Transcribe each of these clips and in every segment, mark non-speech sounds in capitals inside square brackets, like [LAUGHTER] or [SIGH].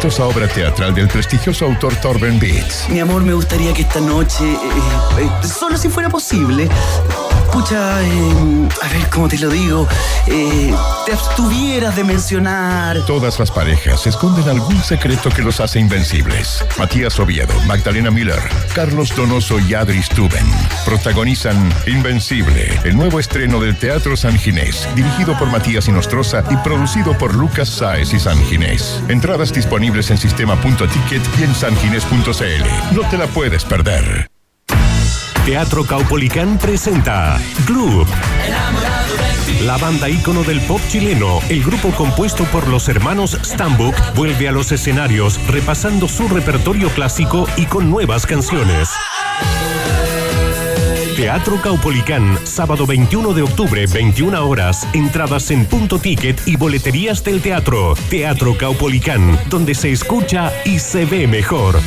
exitosa obra teatral del prestigioso autor Torben Beats. Mi amor, me gustaría que esta noche, eh, eh, solo si fuera posible, pucha, eh, a ver cómo te lo digo, eh, te abstuvieras de mencionar. Todas las parejas esconden algún secreto que los hace invencibles. Matías Oviedo, Magdalena Miller, Carlos Donoso y Adri Stuben protagonizan Invencible, el nuevo estreno del Teatro San Ginés, dirigido por Matías Inostroza y producido por Lucas Sáez y San Ginés. Entradas disponibles en sistema.ticket y en sanginés.cl. No te la puedes perder. Teatro Caupolicán presenta Club. La banda ícono del pop chileno, el grupo compuesto por los hermanos Stambuk, vuelve a los escenarios repasando su repertorio clásico y con nuevas canciones. Teatro Caupolicán, sábado 21 de octubre, 21 horas. Entradas en punto ticket y boleterías del teatro. Teatro Caupolicán, donde se escucha y se ve mejor.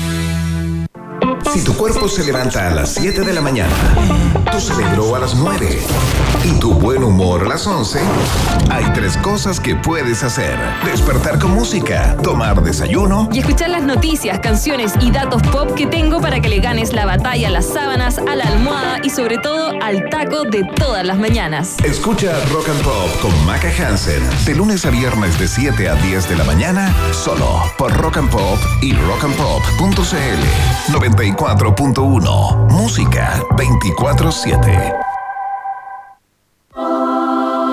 Si tu cuerpo se levanta a las 7 de la mañana, tu cerebro a las 9 y tu buen humor a las 11, hay tres cosas que puedes hacer. Despertar con música, tomar desayuno y escuchar las noticias, canciones y datos pop que tengo para que le ganes la batalla a las sábanas, a la almohada y sobre todo al taco de todas las mañanas. Escucha Rock and Pop con Maca Hansen de lunes a viernes de 7 a 10 de la mañana solo por Rock and Pop y rockandpop.cl 94.1 Música 24/7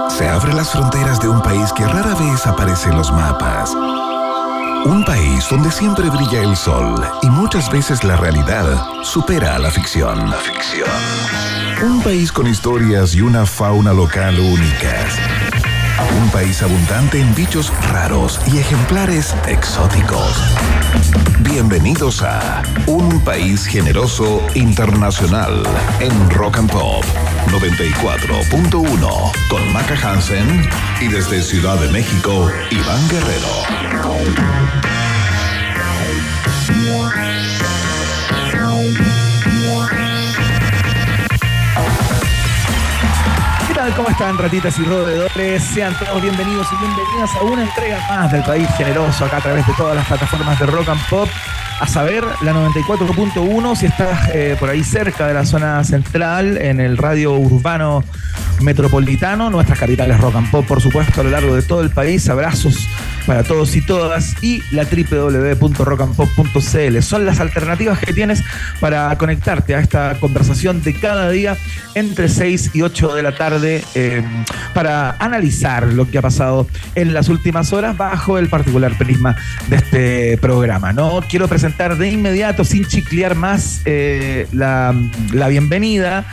Se abren las fronteras de un país que rara vez aparece en los mapas. Un país donde siempre brilla el sol y muchas veces la realidad supera a la ficción. La ficción. Un país con historias y una fauna local únicas. Un país abundante en bichos raros y ejemplares exóticos. Bienvenidos a Un País Generoso Internacional en Rock and Pop 94.1 con Maca Hansen y desde Ciudad de México, Iván Guerrero. ¿Cómo están, ratitas y roedores? Sean todos bienvenidos y bienvenidas a una entrega más del País Generoso, acá a través de todas las plataformas de Rock and Pop. A saber, la 94.1, si estás eh, por ahí cerca de la zona central, en el radio urbano metropolitano, nuestras capitales Rock and Pop, por supuesto, a lo largo de todo el país. Abrazos para todos y todas. Y la www.rockandpop.cl. Son las alternativas que tienes para conectarte a esta conversación de cada día entre 6 y 8 de la tarde eh, para analizar lo que ha pasado en las últimas horas bajo el particular prisma de este programa. No quiero presentar de inmediato, sin chiclear más, eh, la, la bienvenida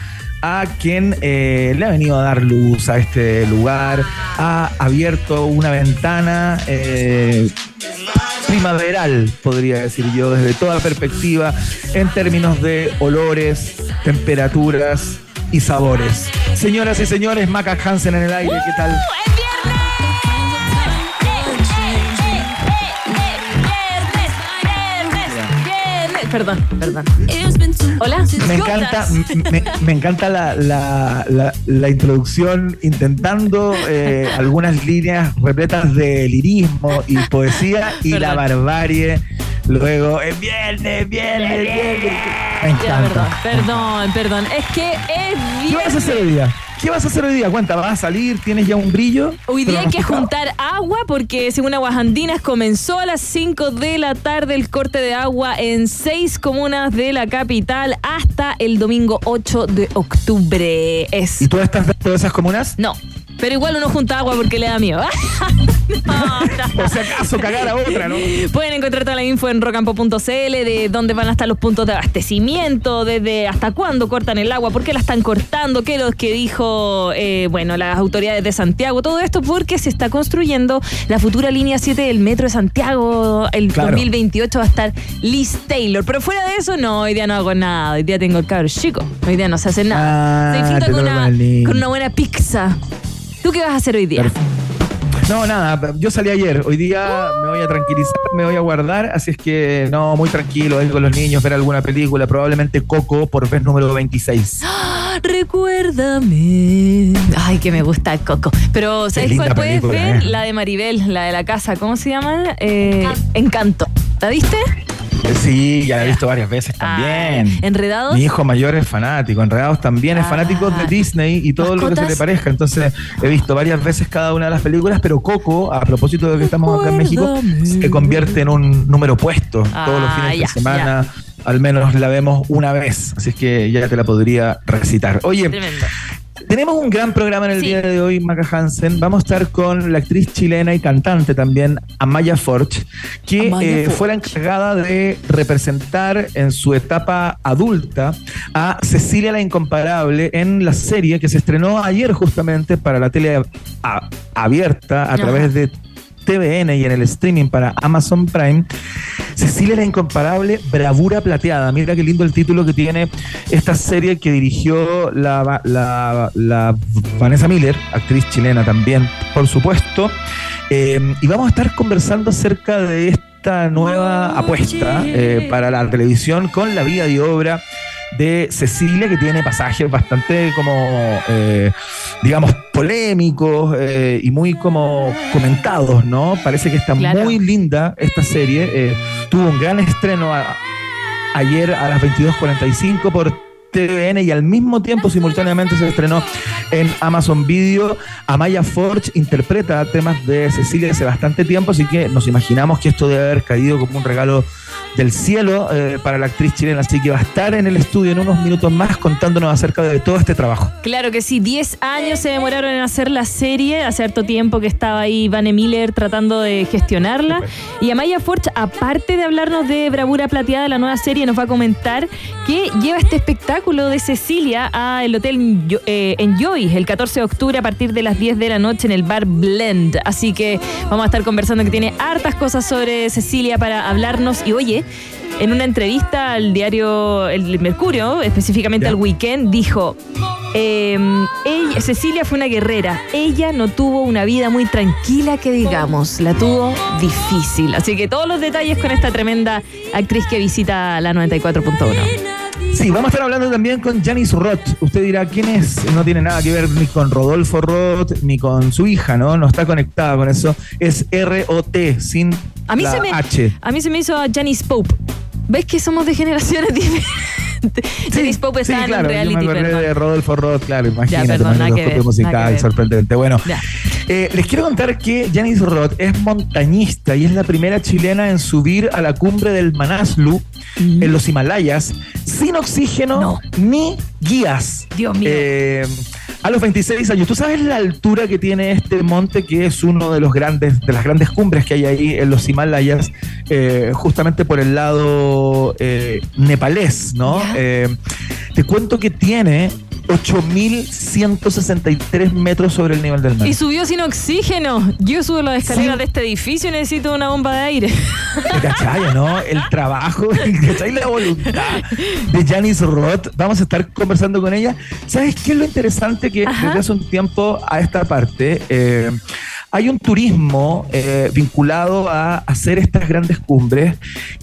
a quien eh, le ha venido a dar luz a este lugar, ha abierto una ventana eh, primaveral, podría decir yo, desde toda perspectiva, en términos de olores, temperaturas y sabores. Señoras y señores, Maca Hansen en el aire, ¿qué tal? Perdón, perdón. Hola. Me encanta, me, me encanta la, la, la, la introducción intentando eh, algunas líneas repletas de lirismo y poesía y la barbarie. Luego, es viernes, viernes, viernes. Me Ya, encanta. perdón, perdón, perdón. Es que es ¿Qué vas a hacer hoy día? ¿Qué vas a hacer hoy día? Cuenta, ¿vas a salir? ¿Tienes ya un brillo? Hoy día hay que juntar agua porque según Aguas Andinas comenzó a las 5 de la tarde el corte de agua en seis comunas de la capital hasta el domingo 8 de octubre. Es ¿Y tú estás dentro de esas comunas? no, pero igual uno junta agua porque le da miedo. [LAUGHS] No. Por si acaso cagar a otra, ¿no? Pueden encontrar toda la info en rocampo.cl de dónde van a estar los puntos de abastecimiento, desde hasta cuándo cortan el agua, por qué la están cortando, qué es lo que dijo, eh, bueno, las autoridades de Santiago, todo esto porque se está construyendo la futura línea 7 del metro de Santiago. El Claro. 2028 va a estar Liz Taylor. Pero fuera de eso, no, hoy día no hago nada. Hoy día tengo el cabro chico. Hoy día no se hace nada. Ah, se disfruta con una, con una buena pizza. ¿Tú qué vas a hacer hoy día? No, nada, yo salí ayer. Hoy día me voy a tranquilizar, me voy a guardar, así es que no, muy tranquilo, ir con los niños, ver alguna película, probablemente Coco por vez número 26. [GASPS] Recuérdame. Ay, que me gusta el coco. Pero, ¿sabes cuál puedes película, ver? eh. La de Maribel, la de la casa. ¿Cómo se llama? Eh, Encanto. ¿La viste? Sí, ya la he visto varias veces también. Ah, ¿Enredados? Mi hijo mayor es fanático, Enredados también es Ah. fanático de Disney y todo lo que se le parezca. Entonces he visto varias veces cada una de las películas, pero Coco, a propósito de que estamos acá en México, se convierte en un número puesto. Todos los Ah, fines de semana, al menos la vemos una vez. Así es que ya te la podría recitar. Oye, Tremendo. Tenemos un gran programa en el Sí. día de hoy, Maca Hansen. Vamos a estar con la actriz chilena y cantante también, Amaya Forge, que Amaya eh, fue la encargada de representar en su etapa adulta a Cecilia la Incomparable en la serie que se estrenó ayer justamente para la tele a- abierta a Ajá. través de TVN y en el streaming para Amazon Prime. Cecilia la Incomparable, Bravura Plateada. Mira qué lindo el título que tiene esta serie que dirigió la, la- la Vanessa Miller, actriz chilena también, por supuesto. Eh, y vamos a estar conversando acerca de esta nueva apuesta eh, para la televisión con la vida y obra de Cecilia, que tiene pasajes bastante como, eh, digamos, polémicos eh, y muy como comentados, ¿no? Parece que está Claro. muy linda esta serie. eh, tuvo un gran estreno a- ayer a las 22.45 por TVN y al mismo tiempo simultáneamente se estrenó en Amazon Video. Amaya Forge interpreta temas de Cecilia hace bastante tiempo, así que nos imaginamos que esto debe haber caído como un regalo del cielo eh, para la actriz chilena, así que va a estar en el estudio en unos minutos más contándonos acerca de todo este trabajo. Claro que sí, 10 años se demoraron en hacer la serie, hace harto tiempo que estaba ahí Vane Miller tratando de gestionarla. Y Amaya Forge, aparte de hablarnos de Bravura Plateada, la nueva serie, nos va a comentar que lleva este espectáculo de Cecilia a el Hotel eh, Enjoy el 14 de octubre a partir de las 10 de la noche en el bar Blend. Así que vamos a estar conversando que tiene hartas cosas sobre Cecilia para hablarnos. Y oye, en una entrevista al diario El Mercurio, específicamente Ya. al Weekend, dijo, eh, ella- Cecilia fue una guerrera, ella no tuvo una vida muy tranquila que digamos, la tuvo difícil. Así que todos los detalles con esta tremenda actriz que visita la 94.1. Sí, vamos a estar hablando también con Janice Roth. Usted dirá, ¿quién es? No tiene nada que ver ni con Rodolfo Roth ni con su hija, ¿no? No está conectada con eso. Es R-O-T, sin A mí, la se me, H. a mí se me hizo a Janice Pope. ¿Ves que somos de generaciones [LAUGHS] diferentes? Janice Pope sí, estaba en claro, un yo reality, me acordé perdón. de Rodolfo Roth, claro, imagínate, perdón, un nada que ver, copio nada musical que ver. sorprendente. Bueno, Ya. Eh, les quiero contar que Janice Roth es montañista y es la primera chilena en subir a la cumbre del Manaslu en los Himalayas sin oxígeno No. ni guías. Dios mío. Eh, a los 26 años. ¿Tú sabes la altura que tiene este monte que es uno de los grandes, de las grandes cumbres que hay ahí en los Himalayas, eh, justamente por el lado eh, nepalés, ¿no? Eh, te cuento que tiene 8.163 metros sobre el nivel del mar. Y subió sin oxígeno. Yo subo las escaleras Sí. de este edificio y necesito una bomba de aire. [LAUGHS] ¿Te ¿Cachai, no? El trabajo, [LAUGHS] ¿cachai? La voluntad de Janice Roth. Vamos a estar conversando con ella. ¿Sabes qué es lo interesante? Que Ajá. desde hace un tiempo a esta parte eh, hay un turismo eh, vinculado a hacer estas grandes cumbres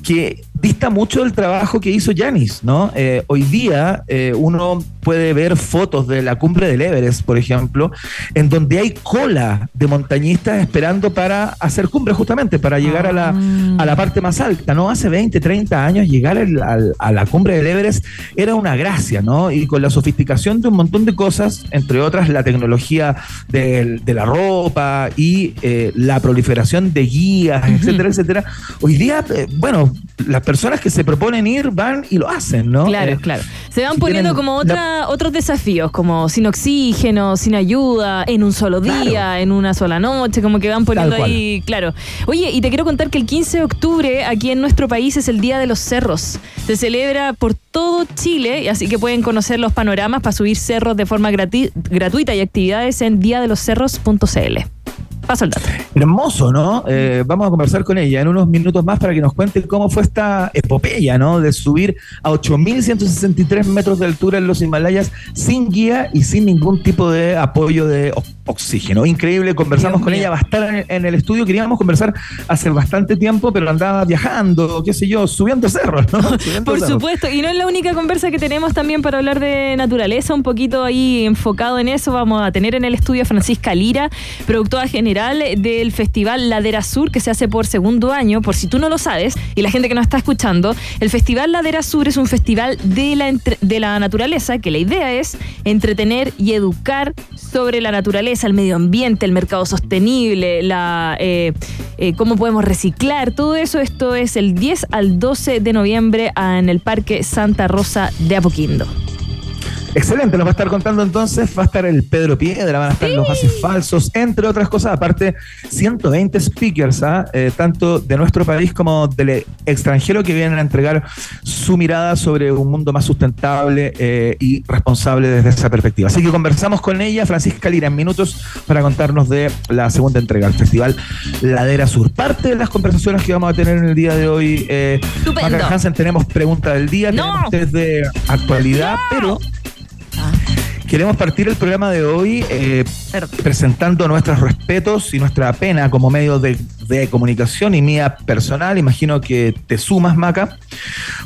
que dista mucho del trabajo que hizo Janice, ¿no? Eh, hoy día eh, uno puede ver fotos de la cumbre del Everest, por ejemplo, en donde hay cola de montañistas esperando para hacer cumbre justamente, para llegar a la, a la parte más alta, ¿no? Hace 20, 30 años llegar al- al- a la cumbre del Everest era una gracia, ¿no? Y con la sofisticación de un montón de cosas, entre otras la tecnología del- de, la ropa y eh, la proliferación de guías, etcétera, etcétera, hoy día, bueno, las personas que se proponen ir van y lo hacen, ¿no? Claro, Eh, claro. Se van si poniendo como la- otra, otros desafíos, como sin oxígeno, sin ayuda, en un solo día, Claro. en una sola noche, como que van poniendo ahí, claro. Oye, y te quiero contar que el 15 de octubre aquí en nuestro país es el Día de los Cerros. Se celebra por todo Chile, y así que pueden conocer los panoramas para subir cerros de forma gratuita y actividades en diadeloscerros.cl. Paso el dato. Hermoso, ¿no? Eh, vamos a conversar con ella en unos minutos más para que nos cuente cómo fue esta epopeya, ¿no? De subir a 8.163 metros de altura en los Himalayas sin guía y sin ningún tipo de apoyo de oxígeno. Increíble, conversamos con ella, va a estar en, el estudio, queríamos conversar hace bastante tiempo, pero andaba viajando, qué sé yo, subiendo cerros, ¿no? [LAUGHS] Por supuesto, y no es la única conversa que tenemos también para hablar de naturaleza, un poquito ahí enfocado en eso, vamos a tener en el estudio a Francisca Lira, productora general del Festival Ladera Sur, que se hace por segundo año, por si tú no lo sabes, y la gente que nos está escuchando, el Festival Ladera Sur es un festival de la, de la naturaleza, que la idea es entretener y educar sobre la naturaleza, el medio ambiente, el mercado sostenible, la, eh, eh, cómo podemos reciclar, todo eso. Esto es el 10 al 12 de noviembre en el Parque Santa Rosa de Apoquindo. Excelente, nos va a estar contando entonces, va a estar el Pedro Piedra, van a estar los bases falsos, entre otras cosas, aparte 120 speakers, ¿ah? eh, tanto de nuestro país como del extranjero que vienen a entregar su mirada sobre un mundo más sustentable eh, y responsable desde esa perspectiva. Así que conversamos con ella, Francisca Lira, en minutos para contarnos de la segunda entrega del Festival Ladera Sur. Parte de las conversaciones que vamos a tener en el día de hoy, eh, Hansen, tenemos pregunta del día, tenemos desde actualidad, pero Queremos partir el programa de hoy eh, presentando nuestros respetos y nuestra pena como medio de, comunicación y mía personal. Imagino que te sumas, Maca,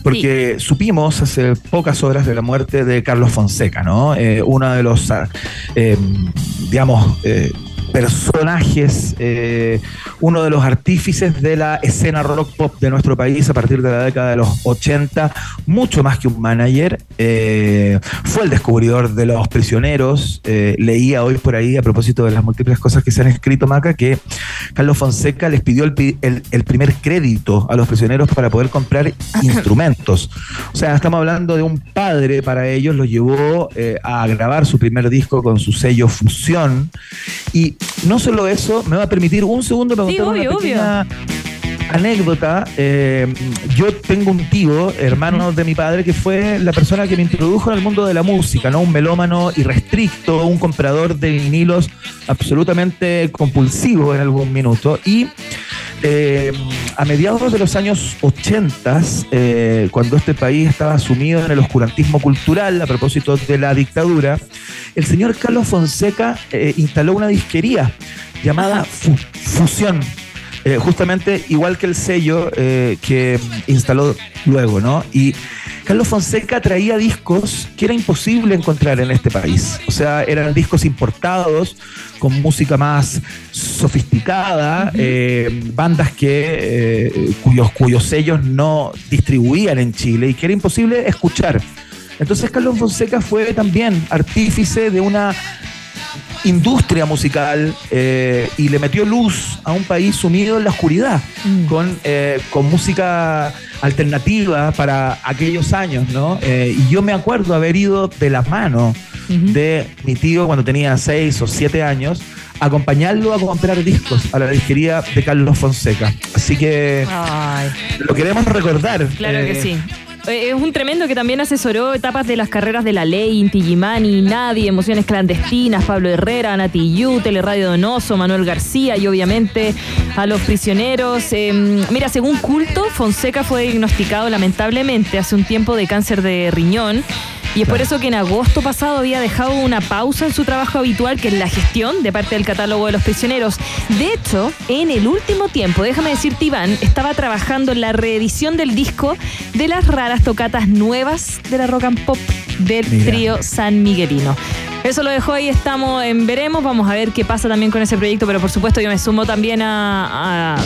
porque supimos hace pocas horas de la muerte de Carlos Fonseca, ¿no? Eh, uno de los, ah, eh, digamos, personajes, eh, uno de los artífices de la escena rock pop de nuestro país a partir de la década de los 80, mucho más que un manager. Eh, fue el descubridor de los prisioneros. Eh, leía hoy por ahí, a propósito de las múltiples cosas que se han escrito, Maca, que Carlos Fonseca les pidió el, primer crédito a los prisioneros para poder comprar instrumentos. O sea, estamos hablando de un padre para ellos, lo llevó a grabar su primer disco con su sello Fusión. Y no solo eso, me va a permitir un segundo para contar una pequeña anécdota. Eh, yo tengo un tío, hermano de mi padre, que fue la persona que me introdujo al mundo de la música, ¿no? Un melómano irrestricto, un comprador de vinilos absolutamente compulsivo en algún minuto. Y eh, a mediados de los años 80, eh, cuando este país estaba sumido en el oscurantismo cultural a propósito de la dictadura, el señor Carlos Fonseca eh, instaló una disquería llamada Fusión. Justamente igual que el sello que instaló luego, ¿no? Y Carlos Fonseca traía discos que era imposible encontrar en este país. O sea, eran discos importados con música más sofisticada, eh, bandas que eh, cuyos, cuyos sellos no distribuían en Chile y que era imposible escuchar. Entonces Carlos Fonseca fue también artífice de una industria musical eh, y le metió luz a un país sumido en la oscuridad, mm. con, eh, con música alternativa para aquellos años, ¿no? Eh, y yo me acuerdo haber ido de la mano de mi tío cuando tenía seis o siete años, acompañarlo a comprar discos a la disquería de Carlos Fonseca. Así que lo queremos recordar. Claro que sí. Eh, es un tremendo que también asesoró etapas de las carreras de La Ley, Inti Gimani, Nadie, Emociones Clandestinas, Pablo Herrera, Nati Yu, Teleradio Donoso, Manuel García y obviamente a los prisioneros. Em, mira, según Culto, Fonseca fue diagnosticado lamentablemente hace un tiempo de cáncer de riñón. Y es por eso que en agosto pasado había dejado una pausa en su trabajo habitual, que es la gestión de parte del catálogo de los prisioneros. De hecho, en el último tiempo, déjame decirte, Iván, estaba trabajando en la reedición del disco de las raras tocatas nuevas de la rock and pop del trío San Miguelino. Eso lo dejó ahí, estamos en veremos, vamos a ver qué pasa también con ese proyecto, pero por supuesto yo me sumo también al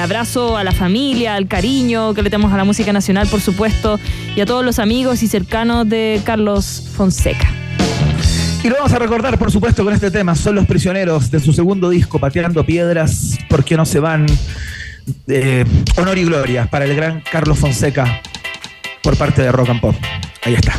abrazo, a la familia, al cariño que le tenemos a la música nacional, por supuesto, y a todos los amigos y cercanos de Carlos Fonseca. Y lo vamos a recordar, por supuesto, con este tema. Son los prisioneros de su segundo disco, Pateando Piedras, porque no se van? Eh, honor y gloria para el gran Carlos Fonseca por parte de Rock and Pop. Ahí está.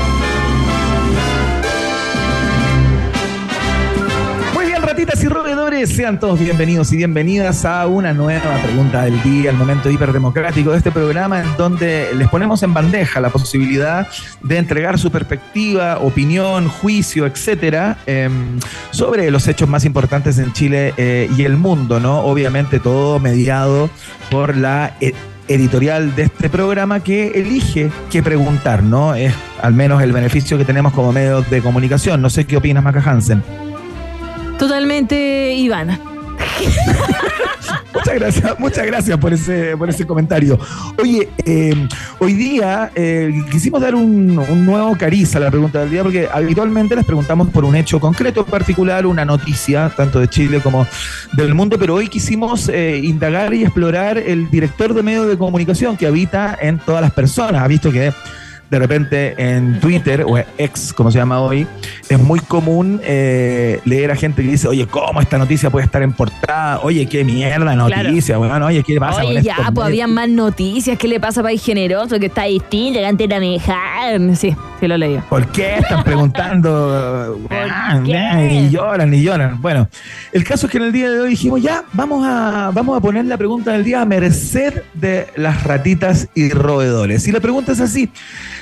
Ratitas y roedores, sean todos bienvenidos y bienvenidas a una nueva pregunta del día, el momento hiperdemocrático de este programa en donde les ponemos en bandeja la posibilidad de entregar su perspectiva, opinión, juicio, etcétera, em, sobre los hechos más importantes en Chile eh, y el mundo, ¿no? Obviamente todo mediado por la e- editorial de este programa que elige qué preguntar, ¿no? Es al menos el beneficio que tenemos como medios de comunicación. No sé qué opinas, Maca Hansen. Totalmente Ivana. [LAUGHS] Muchas gracias, muchas gracias por ese, por ese comentario. Oye, eh, hoy día eh, quisimos dar un, nuevo cariz a la pregunta del día porque habitualmente les preguntamos por un hecho concreto particular, una noticia, tanto de Chile como del mundo, pero hoy quisimos eh, indagar y explorar el director de medios de comunicación que habita en todas las personas. Ha visto que de repente en Twitter, o ex, como se llama hoy, es muy común eh, leer a gente que dice, oye, ¿cómo esta noticia puede estar en portada? Oye, qué mierda noticia, bueno, oye, ¿qué pasa con Oye, ya, estos pues había más noticias. ¿Qué le pasa a País Generoso? Que está distinto, que antes era mejor. Sí, sí lo leí. ¿Por qué están [LAUGHS] preguntando? Ah, qué? y lloran, y lloran. Bueno, el caso es que en el día de hoy dijimos, ya, vamos a, vamos a poner la pregunta del día a merced de las ratitas y roedores. Y la pregunta es así,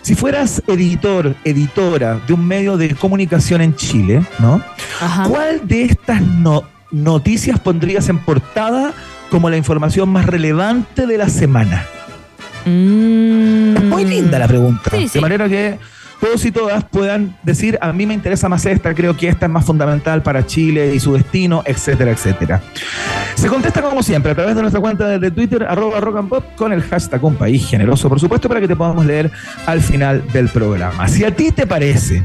si fueras editor, editora de un medio de comunicación en Chile, ¿no? Ajá. ¿Cuál de estas no- noticias pondrías en portada como la información más relevante de la semana? Mm. Muy linda la pregunta. Sí, sí. De manera que todos y todas puedan decir, a mí me interesa más esta, creo que esta es más fundamental para Chile y su destino, etcétera, etcétera. Se contesta como siempre a través de nuestra cuenta de Twitter, arroba rock and pop, con el hashtag un país generoso, por supuesto, para que te podamos leer al final del programa. Si a ti te parece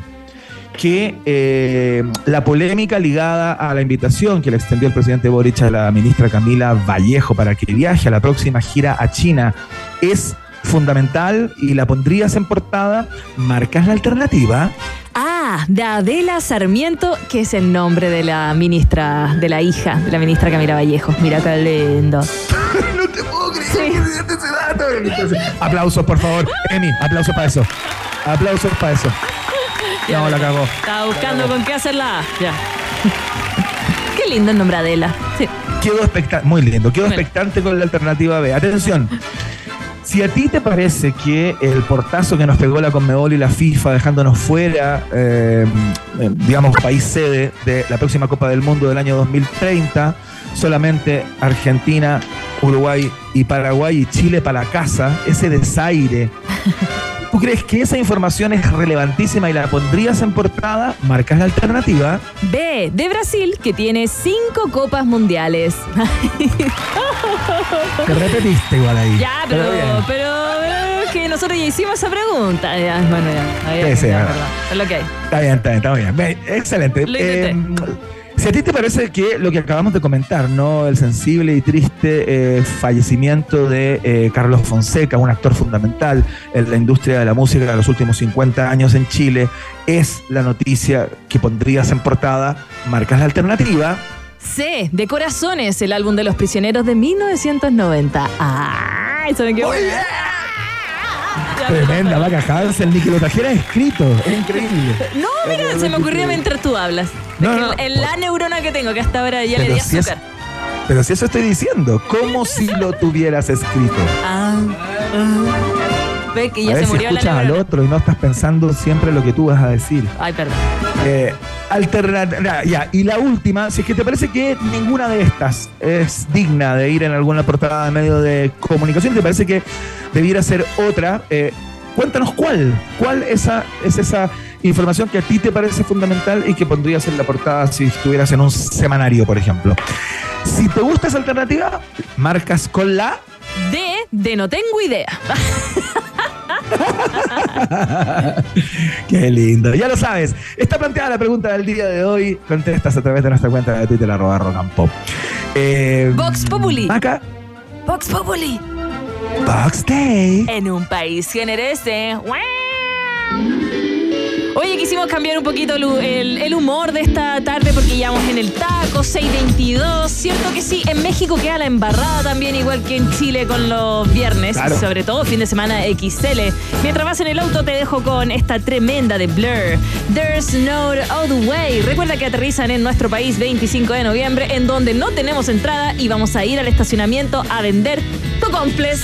que eh, la polémica ligada a la invitación que le extendió el presidente Boric a la ministra Camila Vallejo para que viaje a la próxima gira a China es fundamental y la pondrías en portada, marcas la alternativa. Ah, de Adela Sarmiento, que es el nombre de la ministra, de la hija de la ministra Camila Vallejo. Mira qué lindo. [LAUGHS] no te puedo creer que me diste ese dato. Entonces, aplausos, por favor. Emi, aplausos para eso. Aplausos para eso. No, la cagó. Estaba buscando con qué hacerla. Ya. [LAUGHS] Qué lindo el nombre Adela. Sí. Quedo expectante, muy lindo, quedo expectante con la alternativa B. Atención. Si a ti te parece que el portazo que nos pegó la Conmebol y la FIFA dejándonos fuera, eh, eh, digamos, país sede de la próxima Copa del Mundo del año 2030, solamente Argentina, Uruguay y Paraguay y Chile para la casa, ese desaire. [LAUGHS] ¿Tú crees que esa información es relevantísima y la pondrías en portada? Marcas la alternativa. B, de Brasil, que tiene cinco copas mundiales. Te repetiste igual ahí. ya, pero, pero, pero que nosotros ya hicimos esa pregunta. Ya, bueno, ya. Es lo que hay. Está bien, está bien, está bien. Excelente. Lo si a ti te parece que lo que acabamos de comentar, ¿no? El sensible y triste eh, fallecimiento de eh, Carlos Fonseca, un actor fundamental en la industria de la música de los últimos 50 años en Chile, es la noticia que pondrías en portada, marcas la alternativa. C, de Corazones, el álbum de los prisioneros de 1990. ¡Ah! Eso me quedó. Tremenda, vaca Hansen, ni que lo trajera escrito. Es increíble. No, mira, se me ocurrió mientras tú hablas. No, no. el- la neurona que tengo, que hasta ahora ya le Pero di si es-. Pero si eso estoy diciendo, como [LAUGHS] si lo tuvieras escrito. Ah, ah. Ve que ya a ver se si murió la escuchas al otro y no estás pensando siempre lo que tú vas a decir. Ay, perdón. Eh, alterna- ya, y la última, si es que te parece que ninguna de estas es digna de ir en alguna portada de medio de comunicación, te parece que debiera ser otra, eh, cuéntanos cuál, cuál esa, es esa información que a ti te parece fundamental y que pondrías en la portada si estuvieras en un semanario, por ejemplo. Si te gusta esa alternativa, marcas con la De, de no tengo idea. [LAUGHS] Qué lindo. Ya lo sabes. Está planteada la pregunta del día de hoy. Contestas a través de nuestra cuenta de Twitter, arroba rock and pop. Eh, Vox Populi. Maca, Vox Populi. Box Day. En un país generese. Oye, quisimos cambiar un poquito el, el- el humor de esta tarde porque ya vamos en el taco, 622. Cierto que sí, en México queda la embarrada también, igual que en Chile con los viernes, Claro. sobre todo fin de semana XL. Mientras vas en el auto, te dejo con esta tremenda de Blur. There's no other way. Recuerda que aterrizan en nuestro país 25 de noviembre, en donde no tenemos entrada y vamos a ir al estacionamiento a vender tu complex.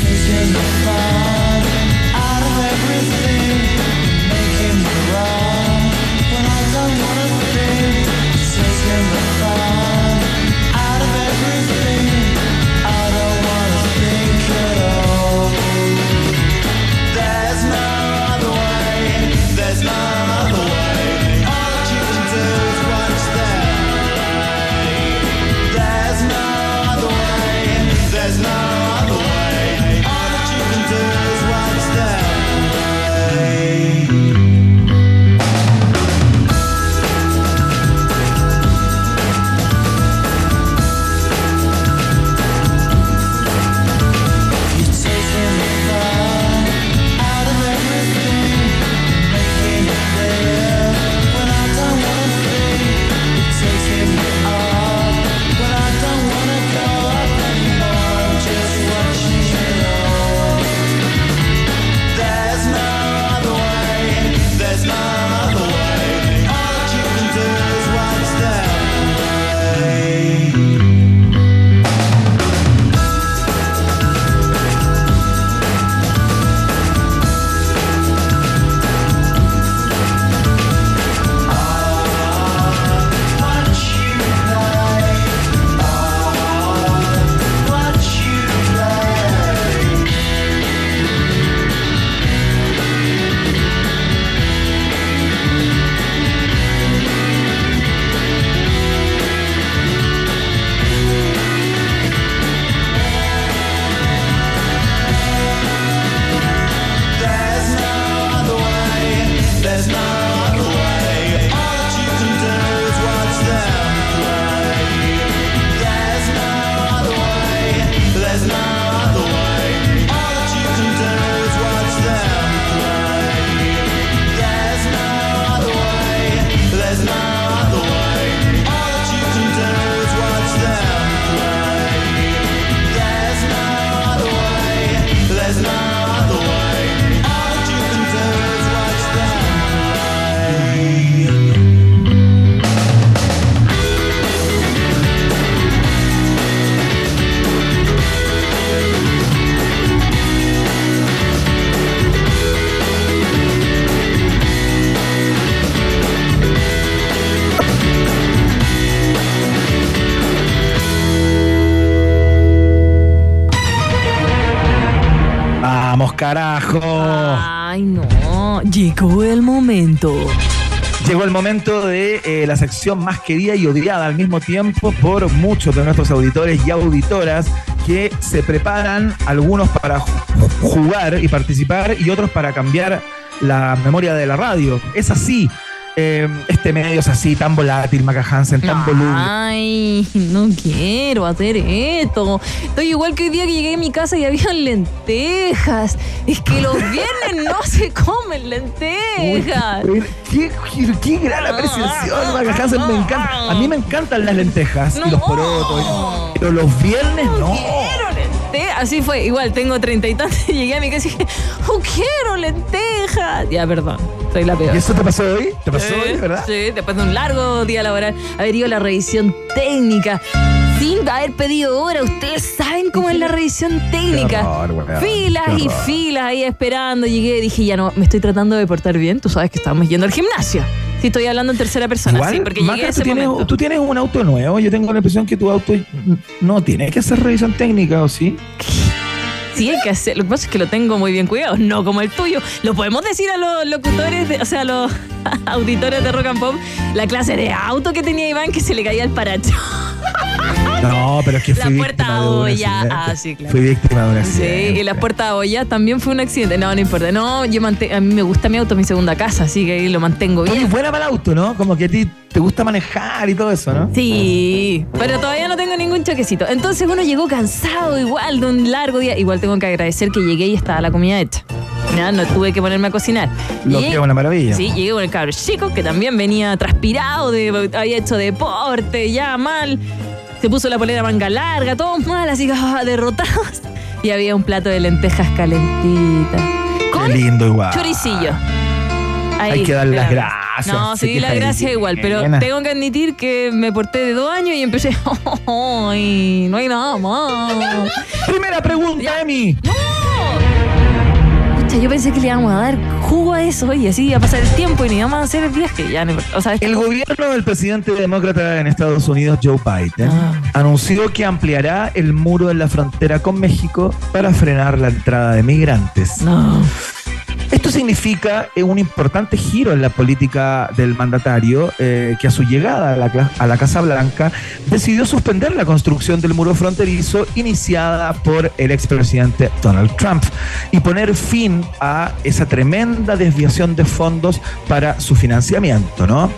Ay, no. Llegó el momento. Llegó el momento de eh, la sección más querida y odiada al mismo tiempo por muchos de nuestros auditores y auditoras que se preparan, algunos para ju- jugar y participar y otros para cambiar la memoria de la radio. Es así. Eh, este medio es así, tan volátil, Maca Hansen, tan voluble. Ay, no quiero hacer esto. Estoy igual que hoy día que llegué a mi casa y había lentejas. Es que los viernes no [LAUGHS] se comen lentejas. Uy, Qué, qué- qué gran apreciación, Maca Hansen, me encanta. A mí me encantan las lentejas y los No. porotos, pero los viernes no. Quiero Así fue, igual tengo treinta y tantos y [LAUGHS] llegué a mi casa y dije, oh, quiero lentejas. Ya, perdón, soy la peor. ¿Y eso te pasó hoy? ¿Te pasó hoy, verdad? Sí, después de un largo día laboral, haber ido a la revisión técnica sin haber pedido hora. Ustedes saben cómo es la revisión técnica. horror, filas y filas ahí esperando. Llegué, dije, ya no, me estoy tratando de portar bien. Tú sabes que estábamos yendo al gimnasio. Sí, estoy hablando en tercera persona, Igual, sí, porque Maca, llegué a tú tienes, momento. tú tienes un auto nuevo. Yo tengo la impresión que tu auto no tiene que hacer revisión técnica, ¿o sí? Sí, hay que hacer. Lo que pasa es que lo tengo muy bien cuidado, no como el tuyo. Lo podemos decir a los locutores, de- o sea, a los [LAUGHS] auditores de Rock and Pop la clase de auto que tenía Iván que se le caía el paracho. [LAUGHS] No, pero es que La fui puerta víctima de un olla. accidente. Ah, sí, claro. Fui víctima de un Sí, accidente. y la puerta olla también fue un accidente. No, no importa. No, yo mante- a mí me gusta mi auto, mi segunda casa, así que ahí lo mantengo bien. eres buena para el auto, ¿no? Como que a ti te gusta manejar y todo eso, ¿no? Sí, pero todavía no tengo ningún choquecito. Entonces uno llegó cansado igual de un largo día. Igual tengo que agradecer que llegué y estaba la comida hecha. Ya, no tuve que ponerme a cocinar. Lo que es una maravilla. Sí, llegué con el cabro chico que también venía transpirado, de, había hecho deporte, ya mal. Se puso la polera manga larga, todos mal, así ah, derrotados. Y había un plato de lentejas calentitas. Con Qué lindo igual. choricillo. Ahí, Hay que dar las gracias. No, Sí, que las gracias igual, pero tengo que admitir que me porté de dos años y empecé, [LAUGHS] ay, no hay nada más. Primera pregunta, Emi. Pucha, yo pensé que le íbamos a dar jugo a eso y así iba a pasar el tiempo y ni íbamos a hacer el viaje. Ya, no o sea, El gobierno del presidente demócrata en Estados Unidos, Joe Biden, Ah. anunció que ampliará el muro en la frontera con México para frenar la entrada de migrantes. no. Esto significa eh, un importante giro en la política del mandatario eh, que a su llegada a la, cla- a la Casa Blanca decidió suspender la construcción del muro fronterizo iniciada por el expresidente Donald Trump y poner fin a esa tremenda desviación de fondos para su financiamiento, ¿no?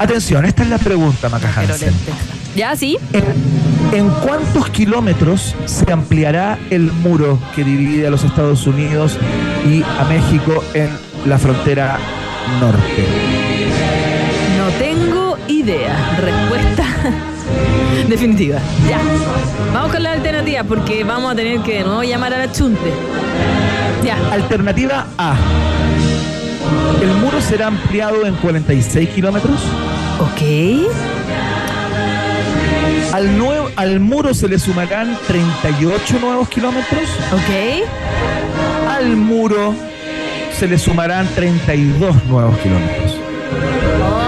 Atención, esta es la pregunta, Maca Hansen. Ya, sí. ¿En, en cuántos kilómetros se ampliará el muro que divide a los Estados Unidos y a México en la frontera norte? No tengo idea. Respuesta [LAUGHS] definitiva. Ya. Vamos con la alternativa porque vamos a tener que de nuevo llamar a la chunte. Ya. Alternativa A. El muro será ampliado en 46 kilómetros. Ok. Al, nuevo, al muro se le sumarán 38 nuevos kilómetros. Ok. Al muro se le sumarán 32 nuevos kilómetros. Oh.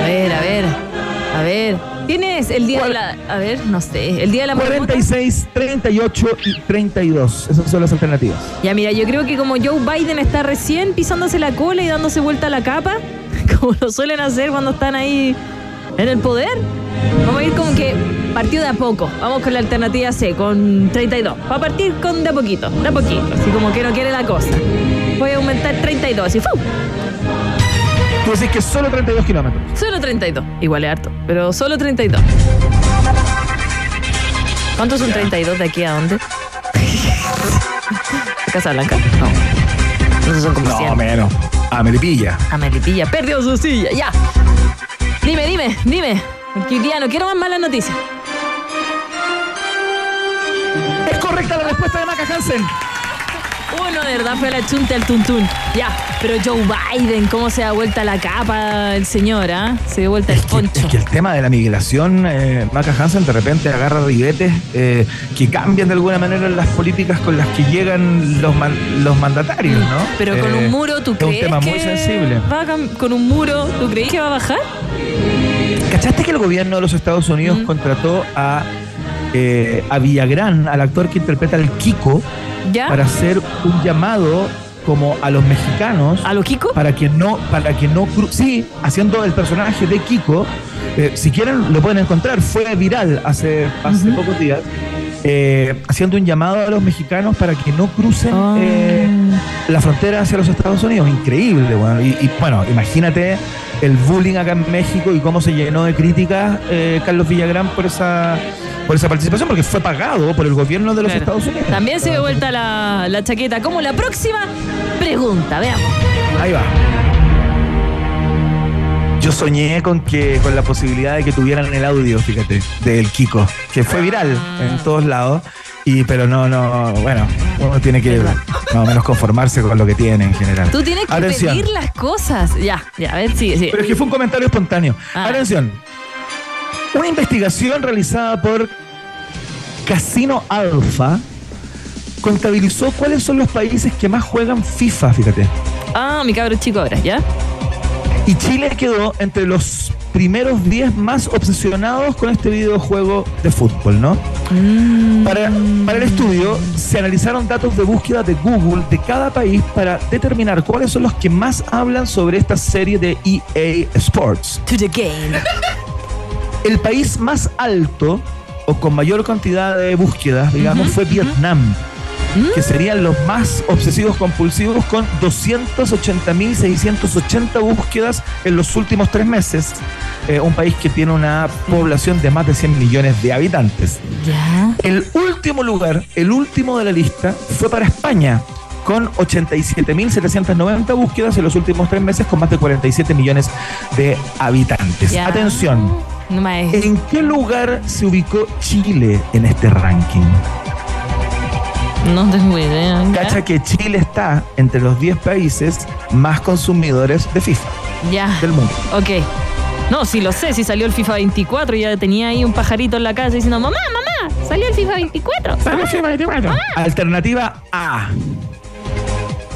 A ver, a ver. A ver. ¿Tienes el día de la. A ver, no sé. El día de la marmota? 46, 38 y 32. Esas son las alternativas. Ya, mira, yo creo que como Joe Biden está recién pisándose la cola y dándose vuelta a la capa, [LAUGHS] como lo suelen hacer cuando están ahí en el poder, vamos a ir como que partido de a poco. Vamos con la alternativa C, con 32. Va a partir con de a poquito, de a poquito, así como que no quiere la cosa. Voy a aumentar 32, así, ¡fu! Tú decís que solo 32 kilómetros. Solo 32. Igual es harto, pero solo 32. ¿Cuántos son 32 de aquí a dónde? ¿A [LAUGHS] Casa Blanca? No. Esos son como 100. menos. A Melipilla. A Melipilla, perdió su silla, ya. Dime, dime, dime. Porque hoy día no quiero más malas noticias. Es correcta la respuesta de Maca Hansen. Uno de verdad fue la chunta al tuntún. Ya, pero Joe Biden, ¿cómo se da vuelta la capa el señor, ah? Se dio vuelta el Es que, poncho. es que el tema de la migración, eh, Maca Hansen de repente agarra ribetes eh, que cambian de alguna manera las políticas con las que llegan los, man- los mandatarios, ¿no? Pero con Eh, un muro, ¿tú es un crees tema que muy sensible. va a cam- con un muro, ¿tú crees que va a bajar? ¿Cachaste que el gobierno de los Estados Unidos Mm. contrató a, eh, a Villagrán, al actor que interpreta al Kiko, ¿Ya? para hacer un llamado como a los mexicanos ¿A lo Kiko? para que no, para que no sí, haciendo el personaje de Kiko, eh, si quieren lo pueden encontrar, fue viral hace, hace pocos días, eh, haciendo un llamado a los mexicanos para que no crucen Ah. eh, la frontera hacia los Estados Unidos. Increíble, bueno. Y, y, bueno, imagínate el bullying acá en México y cómo se llenó de críticas eh, Carlos Villagrán por esa por esa participación, porque fue pagado por el gobierno de los Claro. Estados Unidos. También se dio vuelta la, la chaqueta. Como la próxima pregunta, veamos. Ahí va. Yo soñé con que con la posibilidad de que tuvieran el audio, fíjate, del Kiko, que fue viral en todos lados. Y pero no, no, bueno, uno tiene que más o menos conformarse con lo que tiene en general. Tú tienes que Atención. pedir las cosas. Ya, ya, a ver, sigue, sigue. Pero es que fue un comentario espontáneo. Ah. Atención. Una investigación realizada por Casino Alpha contabilizó cuáles son los países que más juegan FIFA, fíjate. Ah, mi cabro chico ahora, ¿ya? Y Chile quedó entre los primeros 10 más obsesionados con este videojuego de fútbol, ¿no? Para, para el estudio se analizaron datos de búsqueda de Google de cada país para determinar cuáles son los que más hablan sobre esta serie de EA Sports. To the game. [LAUGHS] El país más alto o con mayor cantidad de búsquedas, digamos, fue Vietnam, que serían los más obsesivos compulsivos con 280.680 búsquedas en los últimos tres meses. Eh, un país que tiene una población de más de 100 millones de habitantes. Ya. El último lugar, el último de la lista, fue para España, con 87.790 búsquedas en los últimos tres meses, con más de 47 millones de habitantes. Atención, No ¿en qué lugar se ubicó Chile en este ranking? No tengo idea. ¿ya? Cacha que Chile está entre los 10 países más consumidores de FIFA Ya. del mundo. Ok. No, sí lo sé, si salió el FIFA 24, ya tenía ahí un pajarito en la casa diciendo, mamá, mamá, salió el FIFA 24. Alternativa A.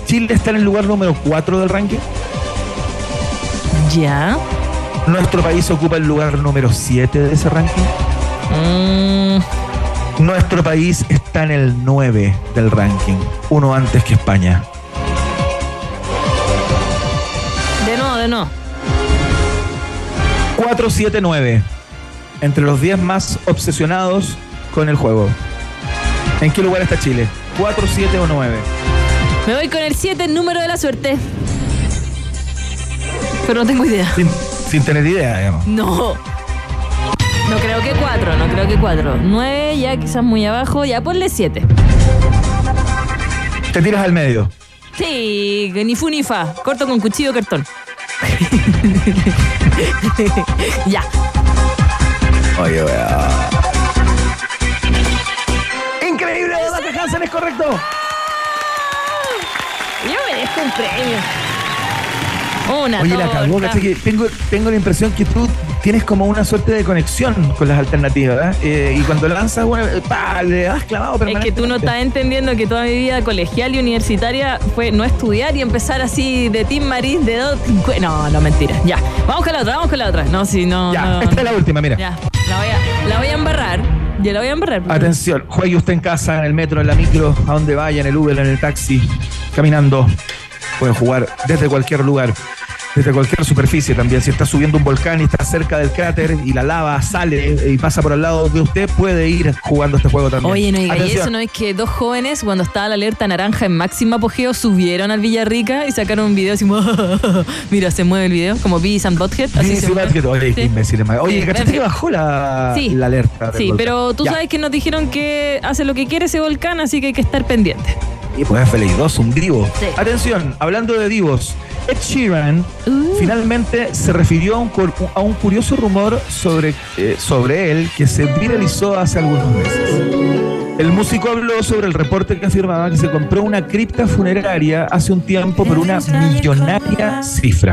Chile está en el lugar número 4 del ranking. Ya. Nuestro país ocupa el lugar número 7 de ese ranking. Mm, Nuestro país está en el 9 del ranking, uno antes que España. de no, de no. 479, entre los 10 más obsesionados con el juego. ¿En qué lugar está Chile? 4, 7 o 9. Me voy con el 7, número de la suerte. Pero no tengo idea. Sin, sin tener idea, digamos. No. No creo que 4, no creo que 4. 9, ya quizás muy abajo, ya ponle 7. Te tiras al medio. Sí, ni fu ni fa. Corto con cuchillo cartón. [LAUGHS] ya. Oye, Increíble, Data Hansen es correcto. Yo merezco un premio. Una Oye, la cagó. Que tengo, tengo la impresión que tú tienes como una suerte de conexión con las alternativas. ¿eh? Eh, y cuando lanzas, bueno, pa, le das clavado Es que tú no estás entendiendo que toda mi vida colegial y universitaria fue no estudiar y empezar así de Team Marín de dos. No, no, mentira. Ya. Vamos con la otra, vamos con la otra. No, si no. Ya, no, esta es la última, mira. Ya. La voy a, la voy a embarrar. Ya la voy a embarrar. Atención, juegue usted en casa, en el metro, en la micro, a donde vaya, en el Uber, en el taxi, caminando. Puede jugar desde cualquier lugar, desde cualquier superficie también. Si está subiendo un volcán y está cerca del cráter y la lava sale y pasa por al lado de usted, puede ir jugando este juego también. Oye, no digáis Atención. eso, ¿no? Es que dos jóvenes, cuando estaba la alerta naranja en máximo apogeo, subieron al Villarrica y sacaron un video así [LAUGHS] mira, se mueve el video, como Beavis and Butthead. Así Sí, se. Oye, Sí. Oye, Sí, ¿cachaste que bajó la, Sí. la alerta? Sí, volcán? pero tú Ya. sabes que nos dijeron que hace lo que quiere ese volcán, así que hay que estar pendiente. Y pues FLI2, un divo. Atención, hablando de divos, Ed Sheeran Uh. finalmente se refirió a un, a un curioso rumor sobre, eh, sobre él que se viralizó hace algunos meses. El músico habló sobre el reporte que afirmaba que se compró una cripta funeraria hace un tiempo por una millonaria cifra.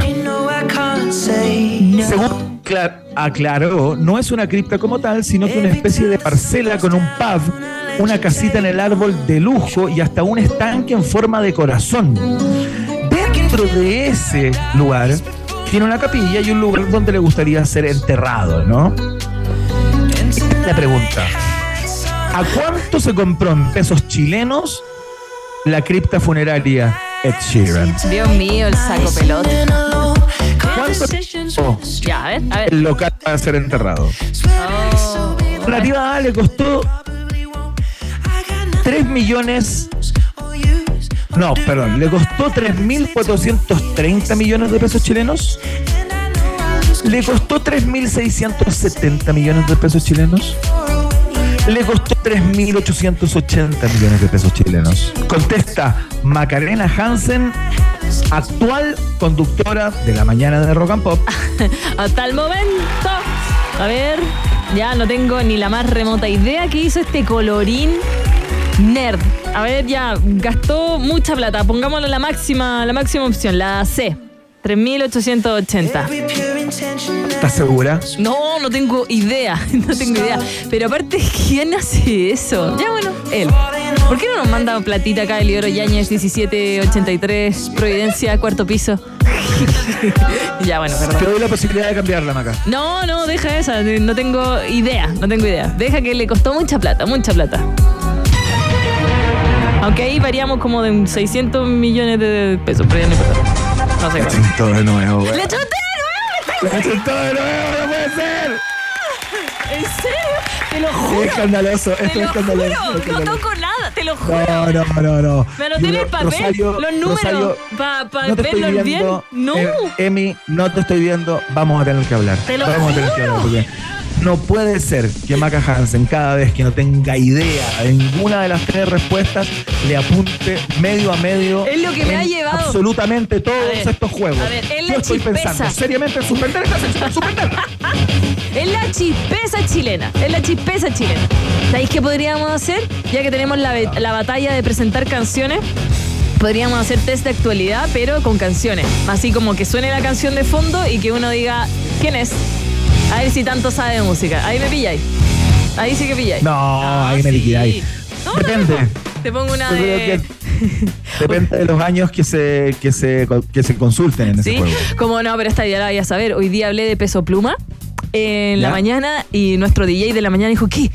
Según cla- aclaró, no es una cripta como tal, sino que una especie de parcela con un pub, una casita en el árbol de lujo y hasta un estanque en forma de corazón. Dentro de ese lugar tiene una capilla y un lugar donde le gustaría ser enterrado, ¿no? La pregunta, ¿a cuánto se compró en pesos chilenos la cripta funeraria Ed Sheeran? Dios mío, el saco pelota. ¿Cuánto costó Ya, a ver, a ver. el local para ser enterrado? Oh. Alternativa A le costó 3 millones. No, perdón, le costó 3.430 millones de pesos chilenos. Le costó 3.670 millones de pesos chilenos. Le costó 3.880 millones de pesos chilenos. Contesta Macarena Hansen, actual conductora de la mañana de Rock and Pop. [LAUGHS] Hasta el momento. A ver, ya no tengo ni la más remota idea que hizo este colorín nerd. A ver, ya gastó mucha plata. Pongámosle la máxima, la máxima opción, la C. 3.880. ¿Estás segura? No, no tengo idea. [LAUGHS] No tengo idea. Pero aparte, ¿quién hace eso? Ya bueno, él. ¿Por qué no nos manda platita acá el libro Yañez 1783, Providencia, cuarto piso? [LAUGHS] ya, bueno, Te perdón. doy la posibilidad de cambiarla, Maca. No, no, deja esa. No tengo idea, no tengo idea. Deja que le costó mucha plata, mucha plata. [LAUGHS] Aunque ahí variamos como de un 600 millones de pesos, pero ya no importa. No sé cuánto. Todo de nuevo, güey. ¡Le chuté de nuevo! ¡Le todo de nuevo! ¡No puede ser! ¿En serio? Te lo Es juro. escandaloso, esto Te es lo escandaloso. juro. No toco nada, te lo juro. No, no, no, no. Me anoté en el papel, Rosario, los números, Rosario, pa- no verlos bien. No. Eh, Emi, no te estoy viendo. Vamos a tener que hablar. Te lo Vamos a tener que juro. hablar porque no puede ser que Maca Hansen, cada vez que no tenga idea de ninguna de las tres respuestas, le apunte medio a medio. Es lo que me ha llevado. Absolutamente todos ver, estos juegos. a ver, es la Yo estoy chispeza. pensando seriamente en suspender esta sección, suspenderla. [LAUGHS] Es la chispeza chilena. Es la chispeza chilena. ¿Sabéis qué podríamos hacer? Ya que tenemos la, la batalla de presentar canciones. Podríamos hacer test de actualidad, pero con canciones. Así como que suene la canción de fondo y que uno diga, ¿quién es? A ver si tanto sabe de música. Ahí me pilláis. Ahí sí que pilláis. No, Ah, ahí me sí. liquidáis. No, no, Depende. no. Te pongo una de... que depende de los años que se, que se, que se consulten en ese Sí, juego. como no, pero esta ya la voy a saber. Hoy día hablé de peso pluma en la mañana y nuestro DJ de la mañana dijo, ¿qué?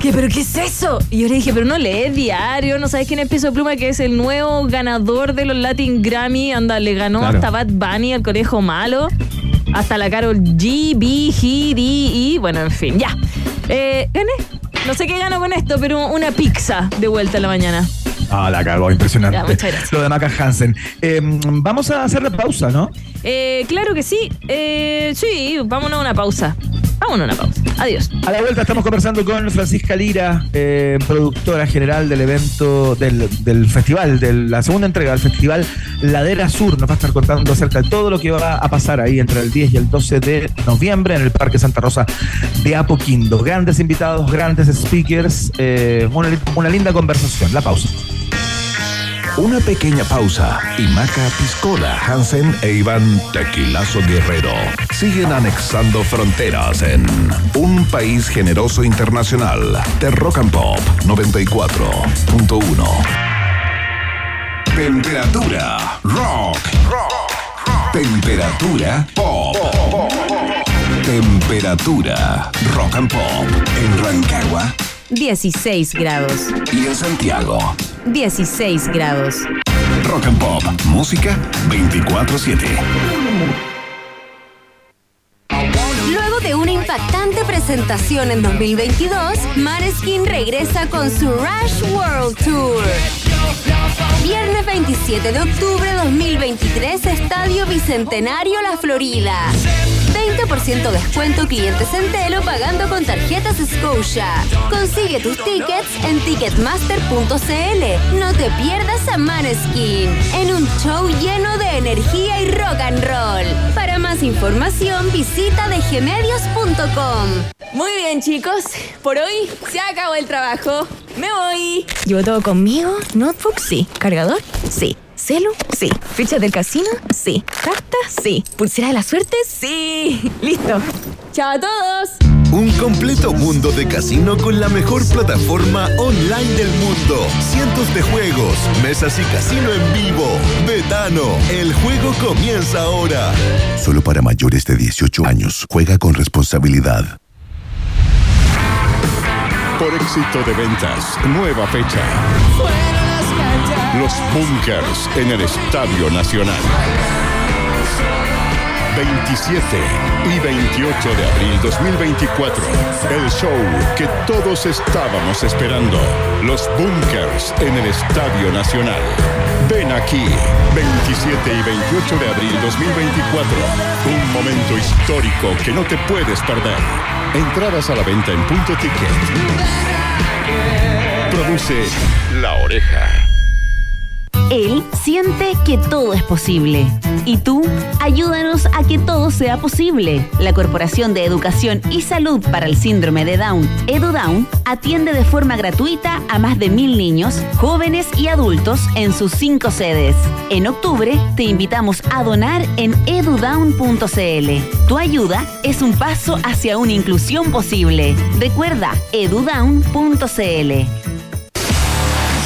¿Qué? ¿Pero qué es eso? Y yo le dije, pero no lees diario, no sabes quién es Peso Pluma, que es el nuevo ganador de los Latin Grammy. Anda, le ganó Claro. hasta Bad Bunny, al conejo malo, hasta la Carol G, B, G, D, y bueno, en fin, ya. Eh, gané. No sé qué gano con esto, pero una pizza de vuelta en la mañana. Ah, la cagó, impresionante. Ya, muchas gracias. Lo de Maca Hansen. Eh, vamos a hacer la pausa, ¿no? Eh, claro que sí. Eh, sí, vámonos a una pausa. Vámonos a una pausa. Adiós. A la vuelta estamos conversando con Francisca Lira, eh, productora general del evento, del, festival, de la segunda entrega del festival Ladera Sur. Nos va a estar contando acerca de todo lo que va a pasar ahí entre el 10 y el 12 de noviembre en el Parque Santa Rosa de Apoquindo. Grandes invitados, grandes speakers, eh, una linda conversación. La pausa. Una pequeña pausa y Maca Piscola, Hansen e Iván Tequilazo Guerrero siguen anexando fronteras en un país generoso internacional de Rock and Pop 94.1. Temperatura rock. Temperatura pop. Temperatura rock and pop en Rancagua 16 grados. y en Santiago. 16 grados. Rock and Pop. Música 24-7. Luego de una impactante presentación en 2022, Maneskin regresa con su Rush World Tour. Viernes 27 de octubre 2023, Estadio Bicentenario La Florida. 20% descuento clientes Centelo pagando con tarjetas Scotia. Consigue tus tickets en ticketmaster.cl. No te pierdas a Maneskin en un show lleno de energía y rock and roll. Para más información visita degemedios.com. Muy bien, chicos. Por hoy se acabó el trabajo. Me voy. ¿Llevo todo conmigo? ¿Notebook? Sí. ¿Cargador? Sí. ¿Celu? Sí. ¿Ficha del casino? Sí. ¿Carta? Sí. ¿Pulsera de la suerte? Sí. [LAUGHS] Listo. ¡Chao a todos! Un completo mundo de casino con la mejor plataforma online del mundo. Cientos de juegos, mesas y casino en vivo. Betano, el juego comienza ahora. Solo para mayores de 18 años. Juega con responsabilidad. Por éxito de ventas, nueva fecha. Los Bunkers en el Estadio Nacional. 27 y 28 de abril 2024. El show que todos estábamos esperando. Los Bunkers en el Estadio Nacional. Ven aquí, 27 y 28 de abril 2024. Un momento histórico que no te puedes perder. Entradas a la venta en punto ticket. Produce La Oreja. Él siente que todo es posible. Y tú, ayúdanos a que todo sea posible. La Corporación de Educación y Salud para el Síndrome de Down, EduDown, atiende de forma gratuita a más de mil niños, jóvenes y adultos en sus cinco sedes. En octubre, te invitamos a donar en edudown.cl. Tu ayuda es un paso hacia una inclusión posible. Recuerda, edudown.cl.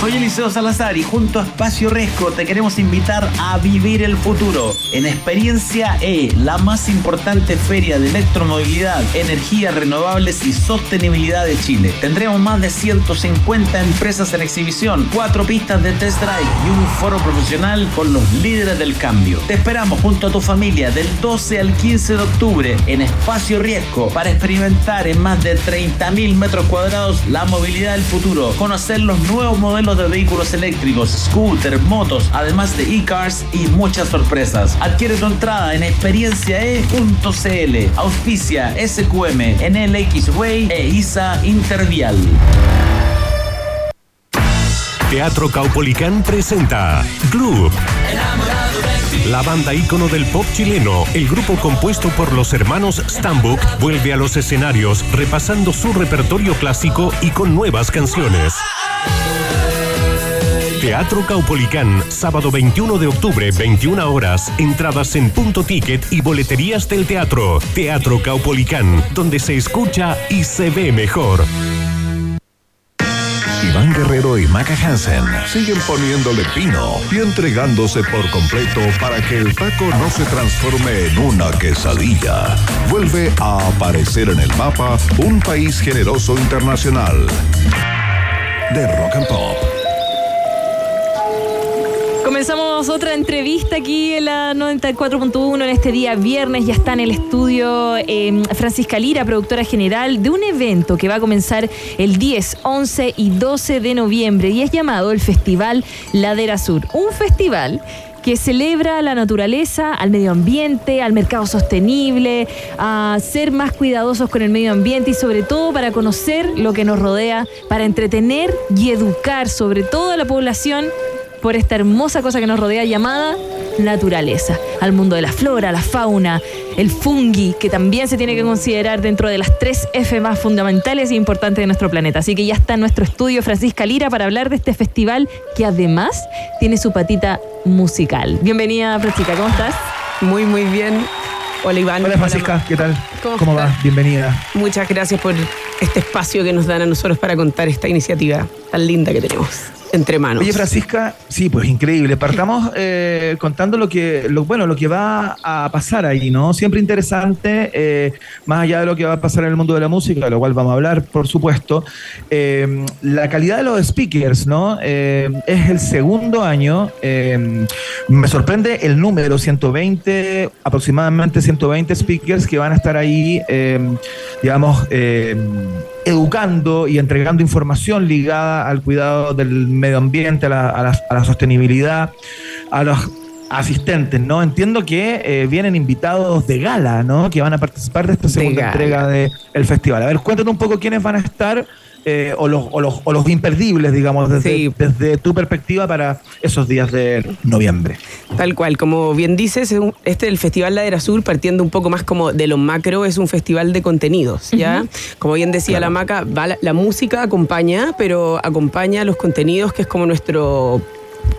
Soy Eliseo Salazar y junto a Espacio Resco te queremos invitar a vivir el futuro en Experiencia E, la más importante feria de electromovilidad, energías renovables y sostenibilidad de Chile. Tendremos más de 150 empresas en exhibición, cuatro pistas de test drive y un foro profesional con los líderes del cambio. Te esperamos junto a tu familia del 12 al 15 de octubre en Espacio Riesgo para experimentar en más de 30.000 metros cuadrados la movilidad del futuro, conocer los nuevos modelos de vehículos eléctricos, scooter, motos, además de e-cars y muchas sorpresas. Adquiere tu entrada en experienciae.cl. Auspicia SQM, NLX Way e ISA Intervial. Teatro Caupolicán presenta Club. La banda ícono del pop chileno, el grupo compuesto por los hermanos Stambuk, vuelve a los escenarios repasando su repertorio clásico y con nuevas canciones. Teatro Caupolicán, sábado 21 de octubre, 21 horas. Entradas en punto ticket y boleterías del teatro. Teatro Caupolicán, donde se escucha y se ve mejor. Iván Guerrero y Maca Hansen siguen poniéndole pino y entregándose por completo para que el taco no se transforme en una quesadilla. Vuelve a aparecer en el mapa un país generoso internacional de rock and pop. Comenzamos otra entrevista aquí en la 94.1 en este día viernes. Ya está en el estudio eh, Francisca Lira, productora general de un evento que va a comenzar el 10, 11 y 12 de noviembre y es llamado el Festival Ladera Sur. Un festival que celebra la naturaleza, al medio ambiente, al mercado sostenible, a ser más cuidadosos con el medio ambiente y sobre todo para conocer lo que nos rodea, para entretener y educar sobre todo a la población por esta hermosa cosa que nos rodea llamada naturaleza, al mundo de la flora, la fauna, el fungi, que también se tiene que considerar dentro de las tres F más fundamentales e importantes de nuestro planeta. Así que ya está en nuestro estudio Francisca Lira para hablar de este festival que además tiene su patita musical. Bienvenida Francisca, ¿cómo estás? Muy, muy bien. Hola Iván. Hola Francisca, ¿qué tal? ¿Cómo ¿Cómo, va? Bienvenida. Muchas gracias por este espacio que nos dan a nosotros para contar esta iniciativa tan linda que tenemos entre manos. Oye Francisca, sí, pues increíble. Partamos [LAUGHS] eh, contando lo que, lo, bueno, lo que va a pasar ahí, ¿no? Siempre interesante, eh, más allá de lo que va a pasar en el mundo de la música, de lo cual vamos a hablar, por supuesto. eh, la calidad de los speakers, ¿no? Es el segundo año. me sorprende el número, 120, aproximadamente 120 speakers que van a estar ahí, digamos, educando y entregando información ligada al cuidado del medio ambiente, a la, a la- a la sostenibilidad, a los asistentes, ¿no? Entiendo que eh, vienen invitados de gala, ¿no? Que van a participar de esta segunda entrega del festival. A ver, cuéntanos un poco quiénes van a estar eh, o, los, o, los, o los imperdibles, digamos, desde, Sí. desde tu perspectiva para esos días de noviembre. Tal cual, como bien dices, es un- este el Festival Ladera Sur, partiendo un poco más como de lo macro, es un festival de contenidos, ¿ya? Como bien decía la Maca, va la, la música acompaña, pero acompaña los contenidos, que es como nuestro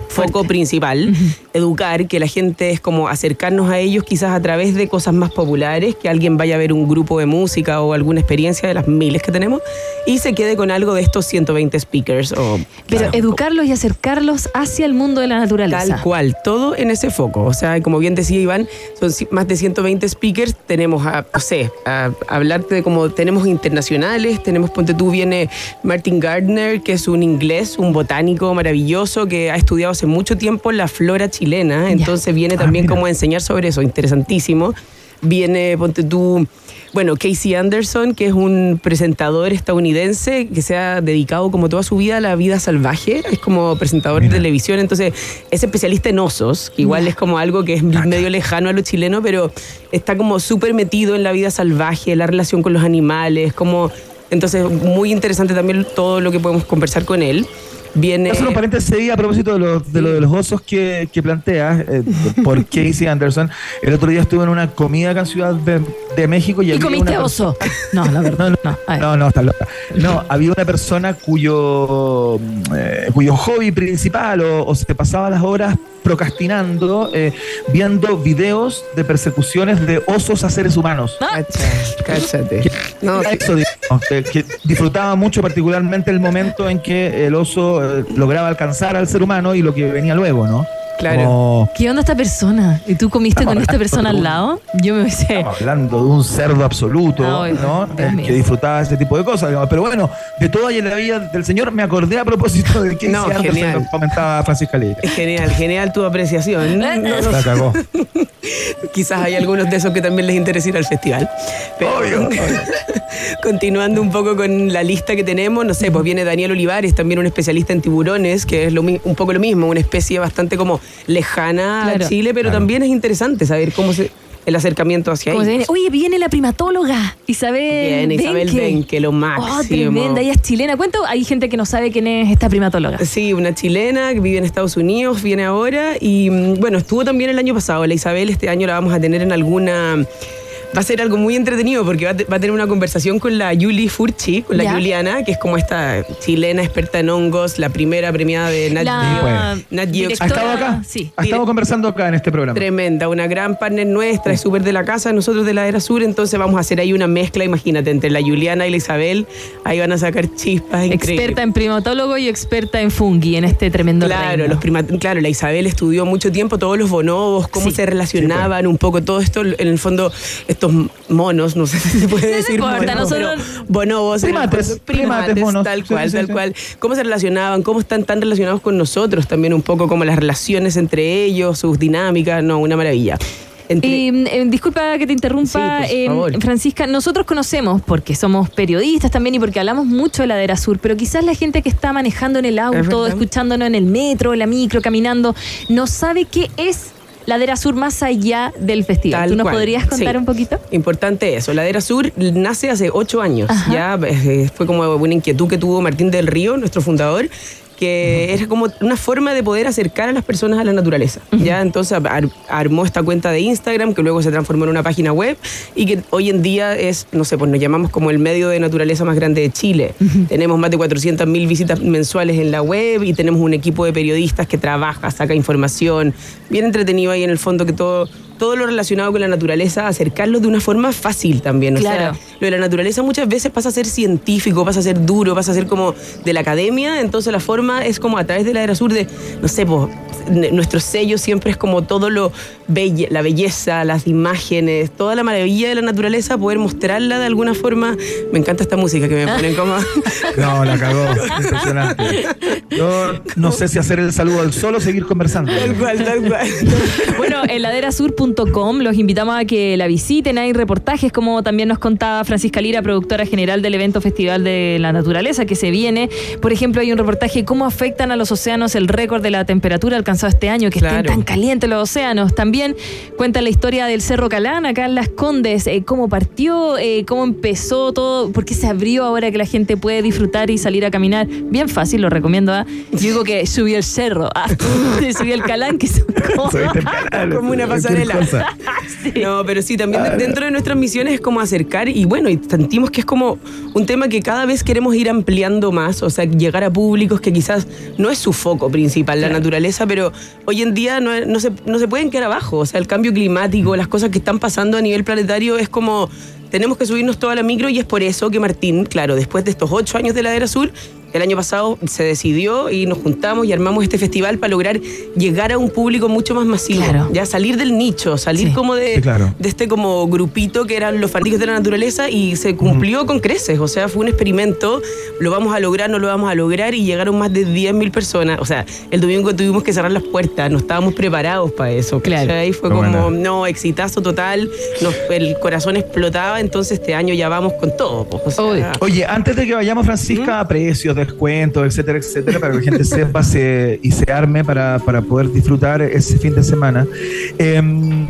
foco principal, [LAUGHS] educar, que la gente es como acercarnos a ellos quizás a través de cosas más populares, que alguien vaya a ver un grupo de música o alguna experiencia de las miles que tenemos y se quede con algo de estos 120 speakers. O, Pero Claro. educarlos y acercarlos hacia el mundo de la naturaleza. Tal cual, todo en ese foco. O sea, como bien decía Iván, son más de 120 speakers. Tenemos a, no sé, a hablarte de como tenemos internacionales. Tenemos, ponte tú, viene Martin Gardner, que es un inglés, un botánico maravilloso que ha estudiado hace mucho tiempo la flora chilena. Entonces viene Ah, también mira. como a enseñar sobre eso, interesantísimo. Viene, ponte tú, bueno, Casey Anderson, que es un presentador estadounidense que se ha dedicado como toda su vida a la vida salvaje, es como presentador de televisión, entonces es especialista en osos, que igual es como algo que es medio lejano a lo chileno, pero está como súper metido en la vida salvaje, la relación con los animales, como... Entonces, muy interesante también todo lo que podemos conversar con él. Viene... Hacer un paréntesis ahí a propósito de, lo de los osos que, que planteas eh, por [LAUGHS] Casey Anderson. El otro día estuve en una comida acá en Ciudad de, de México y, ¿Y comiste una oso? [LAUGHS] No, la verdad. [LAUGHS] No, no, no, no, está loca. No, había una persona cuyo, eh, cuyo hobby principal o, o se pasaba las horas procrastinando, eh, viendo videos de persecuciones de osos a seres humanos. Cacha, cáchate. No, que, que disfrutaba mucho particularmente el momento en que el oso eh, lograba alcanzar al ser humano y lo que venía luego, ¿no? Claro. Como- ¿Qué onda esta persona? ¿Y tú comiste Estamos con esta persona al lado? Yo me hubiese... Estamos hablando de un cerdo absoluto, Ah, ¿no? Eh, que disfrutaba ese tipo de cosas. digamos. Pero bueno, de todo y en la vida del Señor me acordé a propósito de que No, genial. comentaba Francisca Lira. Genial, genial tu apreciación. No, no La cagó. [LAUGHS] Quizás hay algunos de esos que también les interesa ir al festival. Pero [LAUGHS] continuando un poco con la lista que tenemos, no sé, pues viene Daniel Olivares, también un especialista en tiburones, que es lo un poco lo mismo, una especie bastante como lejana Claro. a Chile, pero también es interesante saber cómo se el acercamiento hacia ¿Cómo se ahí. viene? Oye, viene la primatóloga Isabel Bien, Isabel Benke. Benke, lo máximo. Oh, tremenda, ella es chilena. ¿Cuánto? Hay gente que no sabe quién es esta primatóloga. Sí, una chilena que vive en Estados Unidos, viene ahora y mm, bueno, estuvo también el año pasado. La Isabel este año la vamos a tener en alguna... Va a ser algo muy entretenido porque va a, te- va a tener una conversación con la Yuli Furchi, con la Ya. Juliana, que es como esta chilena experta en hongos, la primera premiada de Nat La Geo. Nat Geo. ¿Ha estado acá? Sí. Ha estado conversando acá en este programa. Tremenda, una gran partner nuestra, es súper de la casa, nosotros de la Era Sur, entonces vamos a hacer ahí una mezcla, imagínate, entre la Juliana y la Isabel, ahí van a sacar chispas increíbles. Experta en primatólogo y experta en fungi en este tremendo Claro, reino. los prima- claro, la Isabel estudió mucho tiempo todos los bonobos, cómo Sí. se relacionaban, un poco todo esto, en el fondo, estos monos, no sé [LAUGHS] si se puede decir importa, monos, nosotros- pero bonobos, Primates, primates, monos. tal cual, sí, tal sí. cual. Cómo se relacionaban, cómo están tan relacionados con nosotros también, un poco como las relaciones entre ellos, sus dinámicas, no, una maravilla. Entre- Eh, eh, disculpa que te interrumpa, Sí, eh. Francisca. Nosotros conocemos, porque somos periodistas también y porque hablamos mucho de Ladera Sur, pero quizás la gente que está manejando en el auto, escuchándonos en el metro, en la micro, caminando, no sabe qué es Ladera Sur más allá del festival. Tal ¿Tú nos cual. podrías contar Sí. un poquito? Importante eso. Ladera Sur nace hace ocho años. Ajá. Ya eh, fue como una inquietud que tuvo Martín del Río, nuestro fundador que era como una forma de poder acercar a las personas a la naturaleza. Ya entonces ar- armó esta cuenta de Instagram que luego se transformó en una página web y que hoy en día es, no sé, pues nos llamamos como el medio de naturaleza más grande de Chile. Tenemos más de 400 mil visitas mensuales en la web y tenemos un equipo de periodistas que trabaja, saca información, bien entretenido ahí en el fondo que todo todo lo relacionado con la naturaleza, acercarlo de una forma fácil también. O Claro. sea, lo de la naturaleza muchas veces pasa a ser científico, pasa a ser duro, pasa a ser como de la academia, entonces la forma es como a través de la era sur de, no sé, pues, nuestro sello siempre es como todo lo belle- la belleza, las imágenes, toda la maravilla de la naturaleza, poder mostrarla de alguna forma. Me encanta esta música que me ponen como... [LAUGHS] No, la cagó. Impresionante. [LAUGHS] Yo no sé si hacer el saludo al sol o seguir conversando. tal cual, tal cual. [LAUGHS] Bueno, en laderasur.com los invitamos a que la visiten. Hay reportajes, como también nos contaba Francisca Lira, productora general del evento Festival de la Naturaleza que se viene. Por ejemplo, hay un reportaje cómo afectan a los océanos el récord de la temperatura alcanzado este año, que estén Claro. tan calientes los océanos. También cuenta la historia del Cerro Calán, acá en Las Condes, eh, cómo partió, eh, cómo empezó todo, por qué se abrió ahora que la gente puede disfrutar y salir a caminar. Bien fácil, lo recomiendo. ¿ah? Yo digo que subió el cerro, ah, [LAUGHS] subió el Calán, que son [LAUGHS] como... Como una pasarela. [LAUGHS] No, pero sí, también de- dentro de nuestras misiones es como acercar y bueno, y sentimos que es como un tema que cada vez queremos ir ampliando más, o sea, llegar a públicos que quizás no es su foco principal, la naturaleza, pero hoy en día no, no se, no se pueden quedar abajo, o sea, el cambio climático, las cosas que están pasando a nivel planetario es como... Tenemos que subirnos toda la micro y es por eso que Martín, claro, después de estos ocho años de la Era Sur, el año pasado se decidió y nos juntamos y armamos este festival para lograr llegar a un público mucho más masivo. Claro. Ya salir del nicho, salir Sí. como de, Sí, claro. de este como grupito que eran los fanáticos de la naturaleza y se cumplió con creces. O sea, fue un experimento. Lo vamos a lograr, no lo vamos a lograr y llegaron más de 10.000 personas. O sea, el domingo tuvimos que cerrar las puertas, no estábamos preparados para eso. Claro. ¿cachai? Fue Qué como, buena. no, exitazo total. Nos- el corazón explotaba, entonces este año ya vamos con todo. pues, o sea, Uy. Oye, antes de que vayamos, Francisca, a precios, descuentos, etcétera, etcétera, para que la gente [LAUGHS] sepa se- y se arme para, para poder disfrutar ese fin de semana. em,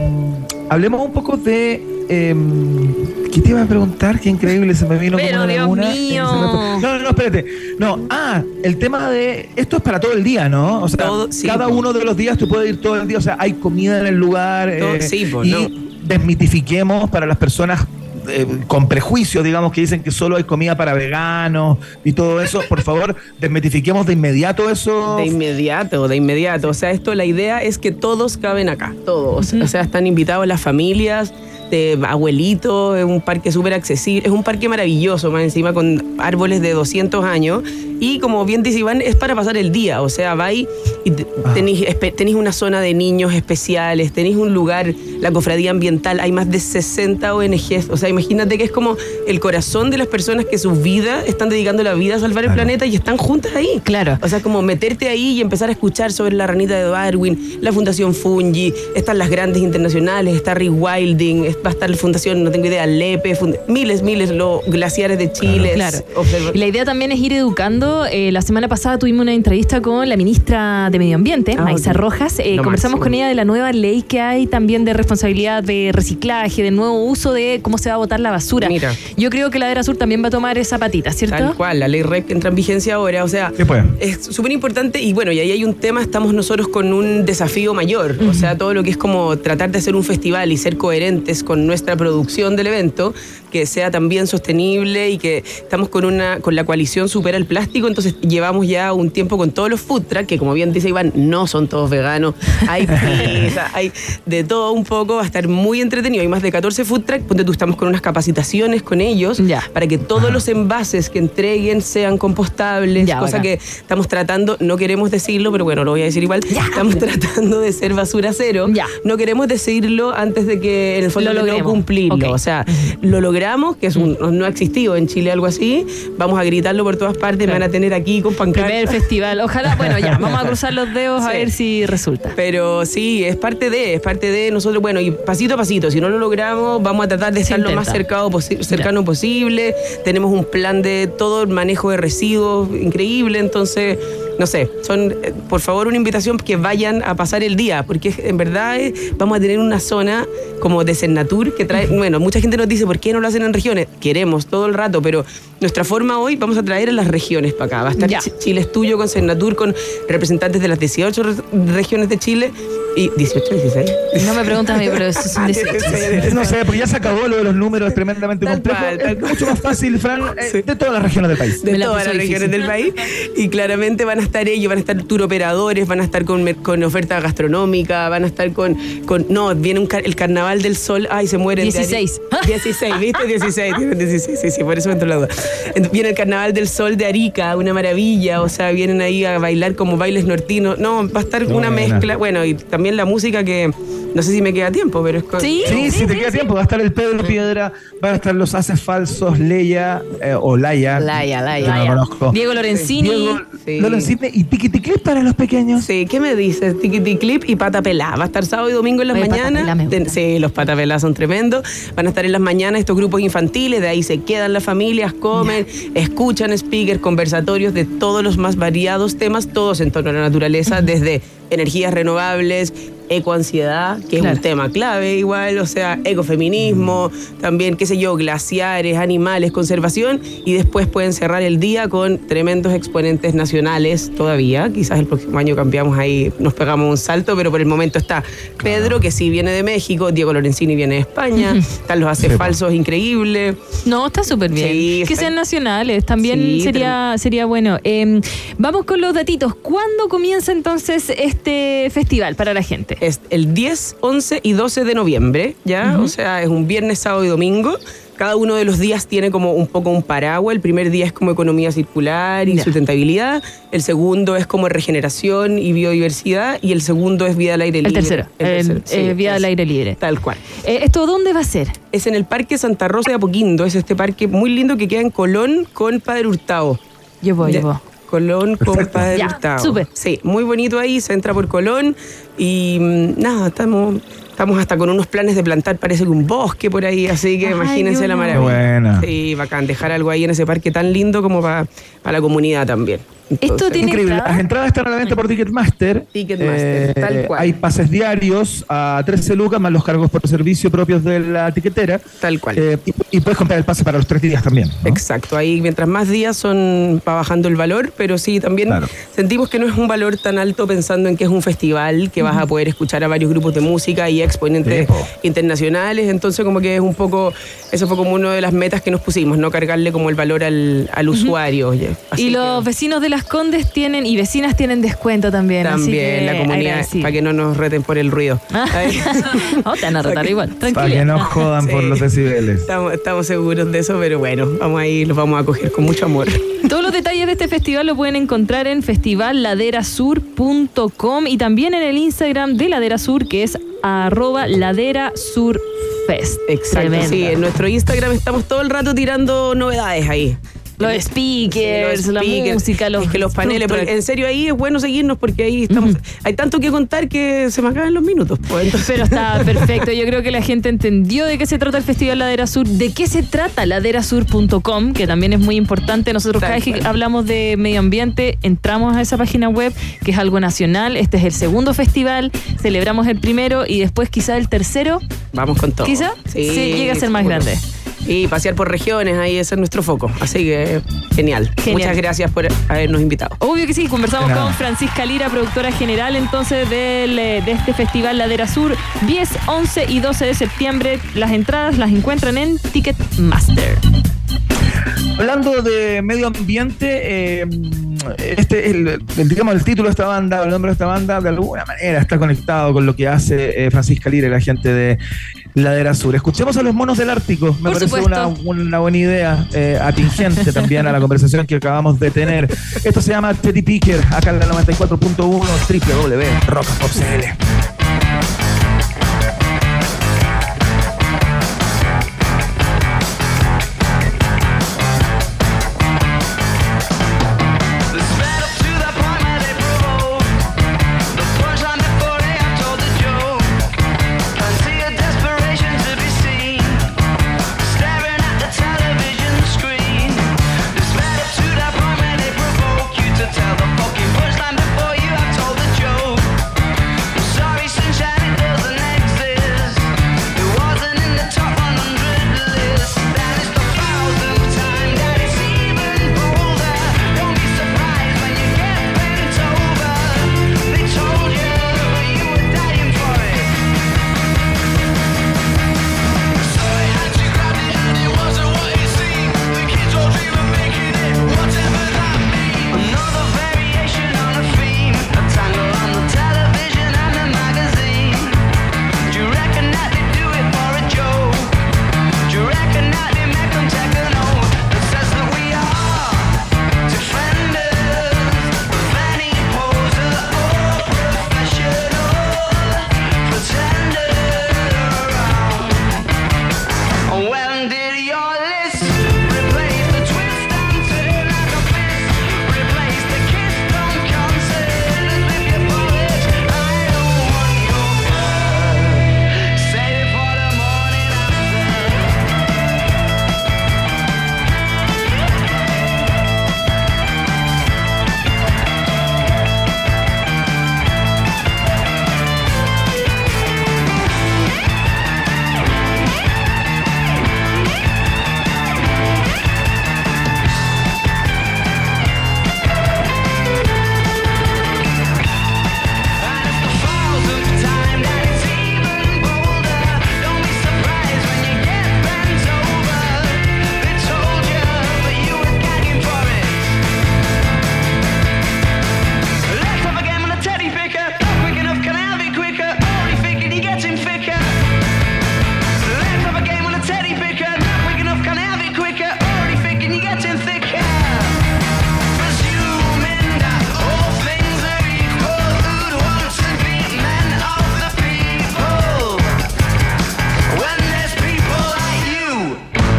hablemos un poco de. em, ¿Qué te iba a preguntar? Qué increíble, se me vino Pero, como una Dios laguna. mío. No, no, no, espérate. No, ah, el tema de. Esto es para todo el día, ¿no? O sea, Todo- sí, cada uno de los días tú puedes ir todo el día, o sea, hay comida en el lugar. Todo- eh, sí, y no. desmitifiquemos para las personas eh, con prejuicios, digamos, que dicen que solo hay comida para veganos y todo eso. Por favor, desmitifiquemos de inmediato eso. De inmediato, de inmediato. O sea, esto, la idea es que todos caben acá, todos. O sea, están invitados las familias, de abuelitos, es un parque súper accesible, es un parque maravilloso, más encima con árboles de 200 años. Y como bien dice Iván, es para pasar el día, o sea, vais y te- tenéis, una zona de niños especiales, tenéis un lugar, la cofradía ambiental, hay más de 60 ONGs, o sea, imagínate que es como el corazón de las personas que sus vidas están dedicando la vida a salvar el planeta y están juntas ahí. Claro. O sea, como meterte ahí y empezar a escuchar sobre la ranita de Darwin, la Fundación Fungi, están las grandes internacionales, está Rewilding, va a estar la Fundación, no tengo idea, Lepe, fund- miles, miles, los glaciares de Chile. Claro. Observa- Y la idea también es ir educando. Eh, la semana pasada tuvimos una entrevista con la ministra de Medio Ambiente, Ah, Maisa. Rojas. Eh, conversamos máximo. con ella de la nueva ley que hay también de responsabilidad de reciclaje, de nuevo uso de cómo se va a botar la basura. Mira. Yo creo que la Sur también va a tomar esa patita, ¿cierto? Tal cual, la ley REC que entra en vigencia ahora, o sea, pues. es súper importante y bueno, y ahí hay un tema, estamos nosotros con un desafío mayor, o sea, todo lo que es como tratar de hacer un festival y ser coherentes con nuestra producción del evento, que sea también sostenible y que estamos con una con la coalición Supera el Plástico, entonces llevamos ya un tiempo con todos los food truck, que como bien dice Iván, no son todos veganos, hay [LAUGHS] pizza, hay de todo un poco, va a estar muy entretenido, hay más de 14 food truck, ponte tú estamos con unas capacitaciones con ellos para que todos los envases que entreguen sean compostables, Ya, cosa bacán. que estamos tratando, no queremos decirlo, pero bueno, lo voy a decir igual, estamos tratando de ser basura cero, no queremos decirlo antes de que en el fondo Lo de no logremos. cumplirlo, o sea, lo logramos, que es un, no ha existido en Chile algo así, vamos a gritarlo por todas partes, me van a tener aquí con pancartas. Primer festival. Ojalá, bueno, ya, [LAUGHS] vamos a cruzar los dedos a ver si resulta. Pero sí, es parte de, es parte de nosotros, bueno, y pasito a pasito, si no lo logramos, vamos a tratar de estar lo más cercano, posi- cercano posible. Tenemos un plan de todo el manejo de residuos increíble, entonces, no sé, son, eh, por favor, una invitación que vayan a pasar el día, porque en verdad eh, vamos a tener una zona como de Cernatur que trae, bueno, mucha gente nos dice, ¿por qué no lo hacen en regiones? Queremos todo el rato, pero nuestra forma hoy vamos a traer a las regiones para acá. Va a estar Ya. Chile es tuyo con Cernatur, con representantes de las 18 re- regiones de Chile y 18, 16. No me preguntas a mí, pero eso es un deseo. No sé, porque ya se acabó lo de los números, es tremendamente complejo. es mucho más fácil, Fran, eh, de todas las regiones del país. de la todas las regiones difícil. del país. Y claramente van a estar ellos, van a estar tour operadores, van a estar con, con oferta gastronómica, van a estar con. con no, viene un car- el Carnaval del Sol. Ay, se mueren. de ahí. 16. 16, ¿viste? 16, tienen 16, sí, sí, por eso me entró la duda. [LAUGHS] Viene el Carnaval del Sol de Arica, una maravilla, o sea, vienen ahí a bailar como bailes nortinos. No, va a estar una Buena. mezcla. Bueno, y también la música que. No sé si me queda tiempo, pero es con. Sí. Sí, si te queda tiempo, va a estar el Pedro Piedra, van a estar los Haces Falsos, Leia eh, o Laia. Laia, Laia. No lo conozco. Diego Lorenzini. Diego Sí. Lorenzini y Tiquiti Clip para los pequeños. Sí, ¿qué me dices? Tiquiti Clip y Pata Pelá. Va a estar sábado y domingo en las Oye, mañanas. Sí, los Pata Pelá son tremendos. Van a estar en las mañanas estos grupos infantiles, de ahí se quedan las familias, escuchan speakers, conversatorios de todos los más variados temas, todos en torno a la naturaleza, desde energías renovables, ecoansiedad, que es un tema clave igual, o sea, ecofeminismo, también, qué sé yo, glaciares, animales, conservación, y después pueden cerrar el día con tremendos exponentes nacionales todavía. Quizás el próximo año cambiamos ahí, nos pegamos un salto, pero por el momento está Pedro, que sí viene de México, Diego Lorenzini viene de España, están los hace falsos increíbles. No, está súper bien. Sí, que está- sean nacionales, también Sí, sería, sería bueno. Eh, vamos con los datitos. ¿Cuándo comienza entonces este festival para la gente? Es el 10, 11 y 12 de noviembre, ¿ya? O sea, es un viernes, sábado y domingo. Cada uno de los días tiene como un poco un paraguas. El primer día es como economía circular y sustentabilidad. El segundo es como regeneración y biodiversidad. Y el segundo es vida al aire El libre. tercero, el, tercero, sí, eh, Vía es- al aire libre. Tal cual. Eh, ¿Esto dónde va a ser? Es en el Parque Santa Rosa de Apoquindo. Es este parque muy lindo que queda en Colón con Padre Hurtado. Yo voy, yo voy. Colón con. Padre Ya, Hurtado. súper. Sí, muy bonito ahí, se entra por Colón y mm, nada, estamos, estamos hasta con unos planes de plantar, parece que un bosque por ahí, así que Ay, imagínense qué la maravilla. Qué buena. Sí, bacán, dejar algo ahí en ese parque tan lindo como para la comunidad también. Entonces, ¿Tiene Increíble. entrada? Las entradas están a la venta por Ticketmaster. Eh, Ticketmaster, tal cual. Hay pases diarios a 13 lucas más los cargos por servicio propios de la tiquetera. Tal cual. Eh, y, y puedes comprar el pase para los tres días también. ¿no? Exacto, ahí mientras más días son va bajando el valor, pero sí, también Claro. sentimos que no es un valor tan alto pensando en que es un festival, que vas a poder escuchar a varios grupos de música y exponentes Sí, internacionales, entonces como que es un poco, eso fue como una de las metas que nos pusimos, no cargarle como el valor al, al usuario. Así y que- los vecinos de la Las Condes tienen y vecinas tienen descuento también. así También que la comunidad, para que no nos reten por el ruido. Ahí. [LAUGHS] Oh, te van a retar igual. Para que Tranquila. no jodan por los decibeles. Estamos, estamos seguros de eso, pero bueno, vamos a ir, los vamos a coger con mucho amor. Todos los detalles de este festival lo pueden encontrar en festivalladerasur.com y también en el Instagram de Ladera Sur, que es arroba laderasurfest. Exacto, Tremenda. sí, en nuestro Instagram estamos todo el rato tirando novedades ahí. Los speakers, Los la música, los, es que los paneles, en serio ahí es bueno seguirnos porque ahí estamos, hay tanto que contar que se me acaban los minutos. pues, Pero está perfecto. Yo creo que la gente entendió de qué se trata el Festival Ladera Sur, de qué se trata laderasur.com, que también es muy importante. Nosotros cada vez que hablamos de medio ambiente, entramos a esa página web, que es algo nacional. Este es el segundo festival, celebramos el primero y después quizá el tercero, Vamos con todo. quizá Sí, sí, llega a ser más grande. Y pasear por regiones, ahí ese es nuestro foco. Así que genial. Genial. Muchas gracias por habernos invitado. Obvio que sí, conversamos con Francisca Lira, productora general entonces del, eh, de este festival Ladera Sur, 10, 11 y 12 de septiembre. Las entradas las encuentran en Ticketmaster. Hablando de medio ambiente, eh, este, el, el- digamos, el título de esta banda, el nombre de esta banda, de alguna manera está conectado con lo que hace eh, Francisca Lira y la gente de Ladera Sur. Escuchemos a los monos del Ártico. Me Por parece una buena idea, eh, atingente también a la conversación que acabamos de tener. Esto se llama Teddy Picker, acá en la 94.1 www.rockpopcl.